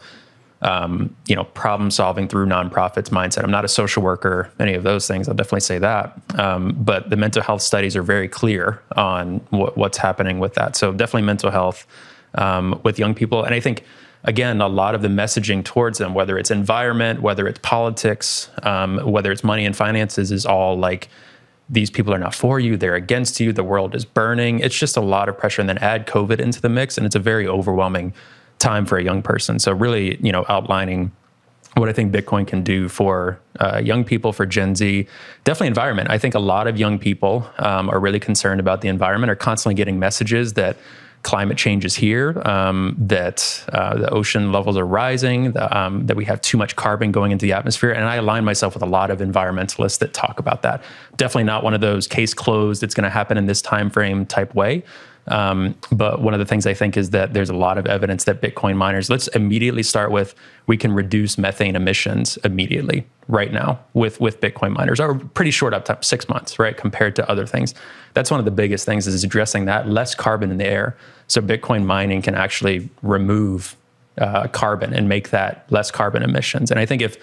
um, you know problem solving through nonprofits mindset. I'm not a social worker, any of those things. I'll definitely say that. Um, but the mental health studies are very clear on what, what's happening with that. So definitely mental health um, with young people, and I think. Again, a lot of the messaging towards them, whether it's environment, whether it's politics, um, whether it's money and finances, is all like these people are not for you, they're against you, the world is burning. It's just a lot of pressure. And then add COVID into the mix, and it's a very overwhelming time for a young person. So, really, you know, outlining what I think Bitcoin can do for uh, young people, for Gen Z, definitely environment. I think a lot of young people um, are really concerned about the environment, are constantly getting messages that climate change is here, um, that uh, the ocean levels are rising, the, um, that we have too much carbon going into the atmosphere. And I align myself with a lot of environmentalists that talk about that. Definitely not one of those case closed, it's going to happen in this time frame type way. Um, but one of the things I think is that there's a lot of evidence that Bitcoin miners, let's immediately start with we can reduce methane emissions immediately right now with, with Bitcoin miners, or pretty short uptime, six months, right? Compared to other things. That's one of the biggest things is addressing that less carbon in the air. So Bitcoin mining can actually remove uh, carbon and make that less carbon emissions. And I think if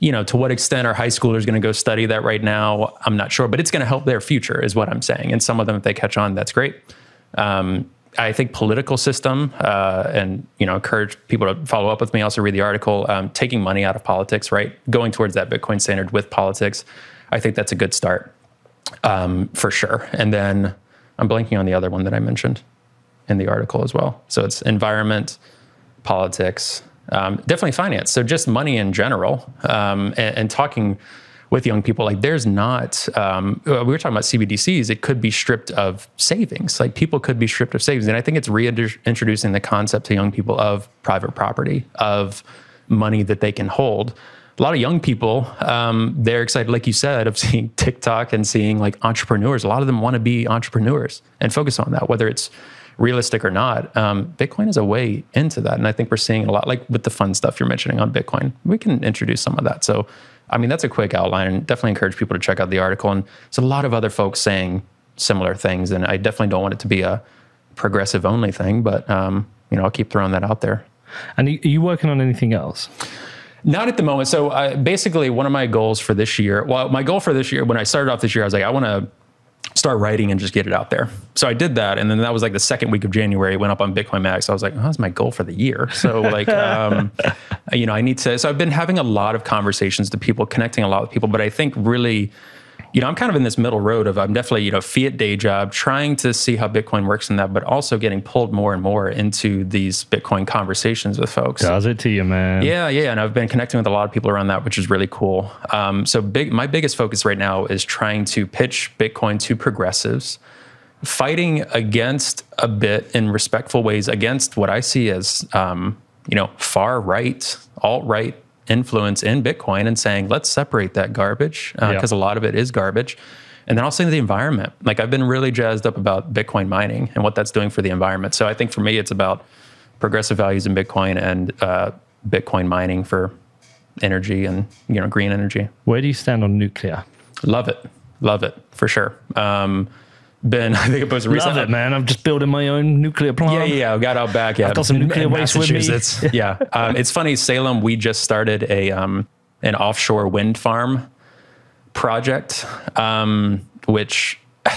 you know, to what extent are high schoolers going to go study that right now? I'm not sure, but it's going to help their future, is what I'm saying. And some of them, if they catch on, that's great. Um, I think political system, uh, and you know, encourage people to follow up with me. Also, read the article. Um, taking money out of politics, right? Going towards that Bitcoin standard with politics. I think that's a good start um, for sure. And then I'm blanking on the other one that I mentioned in the article as well. So it's environment, politics, um, definitely finance. So just money in general, um, and, and, talking with young people. Like there's not. Um, we were talking about CBDCs. It could be stripped of savings. Like people could be stripped of savings, and I think it's reintroducing the concept to young people of private property, of money that they can hold. A lot of young people, um, they're excited, like you said, of (laughs) seeing TikTok and seeing like entrepreneurs. A lot of them want to be entrepreneurs and focus on that, whether it's realistic or not, um, Bitcoin is a way into that. And I think we're seeing a lot, like with the fun stuff you're mentioning on Bitcoin, we can introduce some of that. So, I mean, that's a quick outline and definitely encourage people to check out the article. And there's a lot of other folks saying similar things. And I definitely don't want it to be a progressive only thing, but, um, you know, I'll keep throwing that out there. And are you working on anything else? Not at the moment. So uh, basically, one of my goals for this year, well, my goal for this year, when I started off this year, I was like, I want to start writing and just get it out there. So I did that. And then that was like the second week of January, went up on Bitcoin Max. I was like, oh, that's my goal for the year. So like, um, (laughs) you know, I need to, so I've been having a lot of conversations to people, connecting a lot with people, but I think really you know, I'm kind of in this middle road of I'm definitely, you know, fiat day job, trying to see how Bitcoin works in that, but also getting pulled more and more into these Bitcoin conversations with folks. Does it to you, man? Yeah, yeah. And I've been connecting with a lot of people around that, which is really cool. Um, so big, my biggest focus right now is trying to pitch Bitcoin to progressives, fighting against a bit in respectful ways against what I see as, um, you know, far right, alt right influence in Bitcoin and saying, let's separate that garbage because uh, yeah. a lot of it is garbage. And then also the environment. Like I've been really jazzed up about Bitcoin mining and what that's doing for the environment. So I think for me, it's about progressive values in Bitcoin and uh, Bitcoin mining for energy and you know green energy. Where do you stand on nuclear? Love it, love it for sure. Um, been, (laughs) I think it was recently. Love it, man. I'm just building my own nuclear plant. Yeah, yeah, I got out back. Yeah, I've got some nuclear waste with me. (laughs) yeah, um, it's funny. Salem, we just started a um, an offshore wind farm project, um, which (sighs)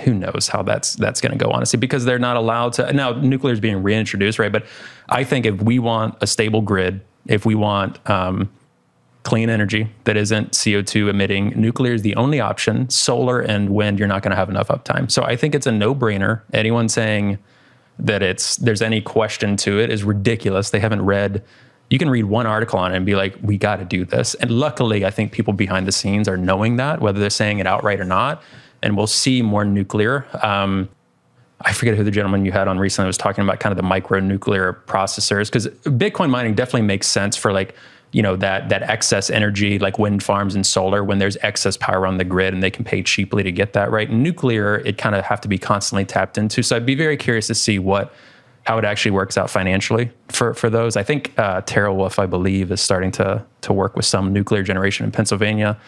who knows how that's that's going to go honestly because they're not allowed to now nuclear is being reintroduced right but i think if we want a stable grid if we want um, clean energy that isn't CO2 emitting. Nuclear is the only option. Solar and wind, you're not going to have enough uptime. So I think it's a no brainer. Anyone saying that it's there's any question to it is ridiculous. They haven't read. You can read one article on it and be like, "We got to do this." And luckily, I think people behind the scenes are knowing that, whether they're saying it outright or not. And we'll see more nuclear. Um, I forget who the gentleman you had on recently was talking about kind of the micro nuclear processors because Bitcoin mining definitely makes sense for like you know that that excess energy like wind farms and solar when there's excess power on the grid and they can pay cheaply to get that right? Nuclear it kind of have to be constantly tapped into. So i'd be very curious to see what how it actually works out financially for for those. I think uh, Wolf, i believe is starting to to work with some nuclear generation in pennsylvania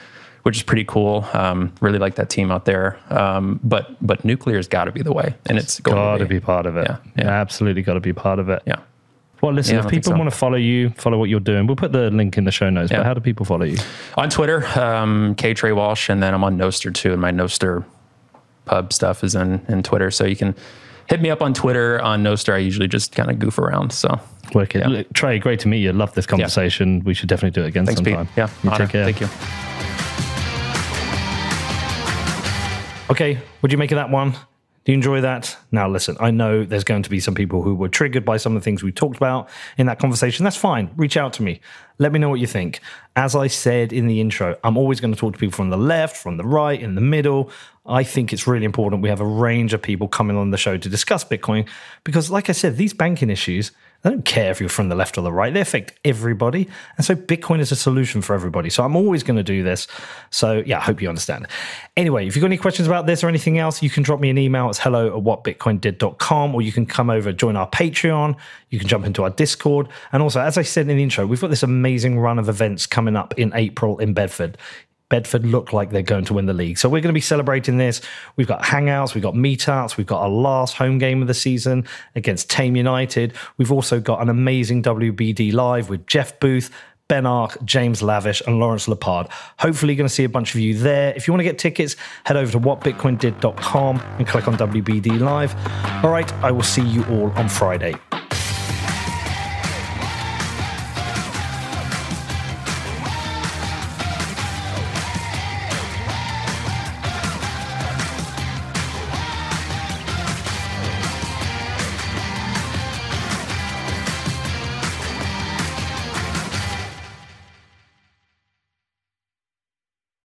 which is pretty cool. Um, really like that team out there. Um, but but nuclear's got to be the way and it's got to be. be part of it. Yeah, yeah. absolutely got to be part of it. Yeah well, listen, yeah, if people so. want to follow you, follow what you're doing, we'll put the link in the show notes. Yeah. But how do people follow you? On Twitter, um, K Trey Walsh, and then I'm on Nostr too, and my Nostr pub stuff is in, in Twitter. So you can hit me up on Twitter. On Nostr, I usually just kind of goof around. So Wicked. Yeah. Trey, great to meet you. Love this conversation. Yeah. We should definitely do it again Thanks, sometime. Pete. Yeah, you take care. Thank you. Okay, would you make of that one? Do you enjoy that? Now, listen, I know there's going to be some people who were triggered by some of the things we talked about in that conversation. That's fine. Reach out to me. Let me know what you think. As I said in the intro, I'm always going to talk to people from the left, from the right, in the middle. I think it's really important we have a range of people coming on the show to discuss Bitcoin because, like I said, these banking issues, they don't care if you're from the left or the right. They affect everybody. And so Bitcoin is a solution for everybody. So I'm always going to do this. So yeah, I hope you understand. Anyway, if you've got any questions about this or anything else, you can drop me an email. It's hello at whatbitcoindid.com or you can come over, join our Patreon. You can jump into our Discord. And also, as I said in the intro, we've got this amazing run of events coming up in April in Bedford. Bedford look like they're going to win the league. So we're going to be celebrating this. We've got hangouts, we've got meetups, we've got our last home game of the season against Thame United. We've also got an amazing WBD live with Jeff Booth, Ben Arc, James Lavish, and Lawrence Lepard. Hopefully, you're going to see a bunch of you there. If you want to get tickets, head over to whatbitcoindid.com and click on WBD Live. All right, I will see you all on Friday.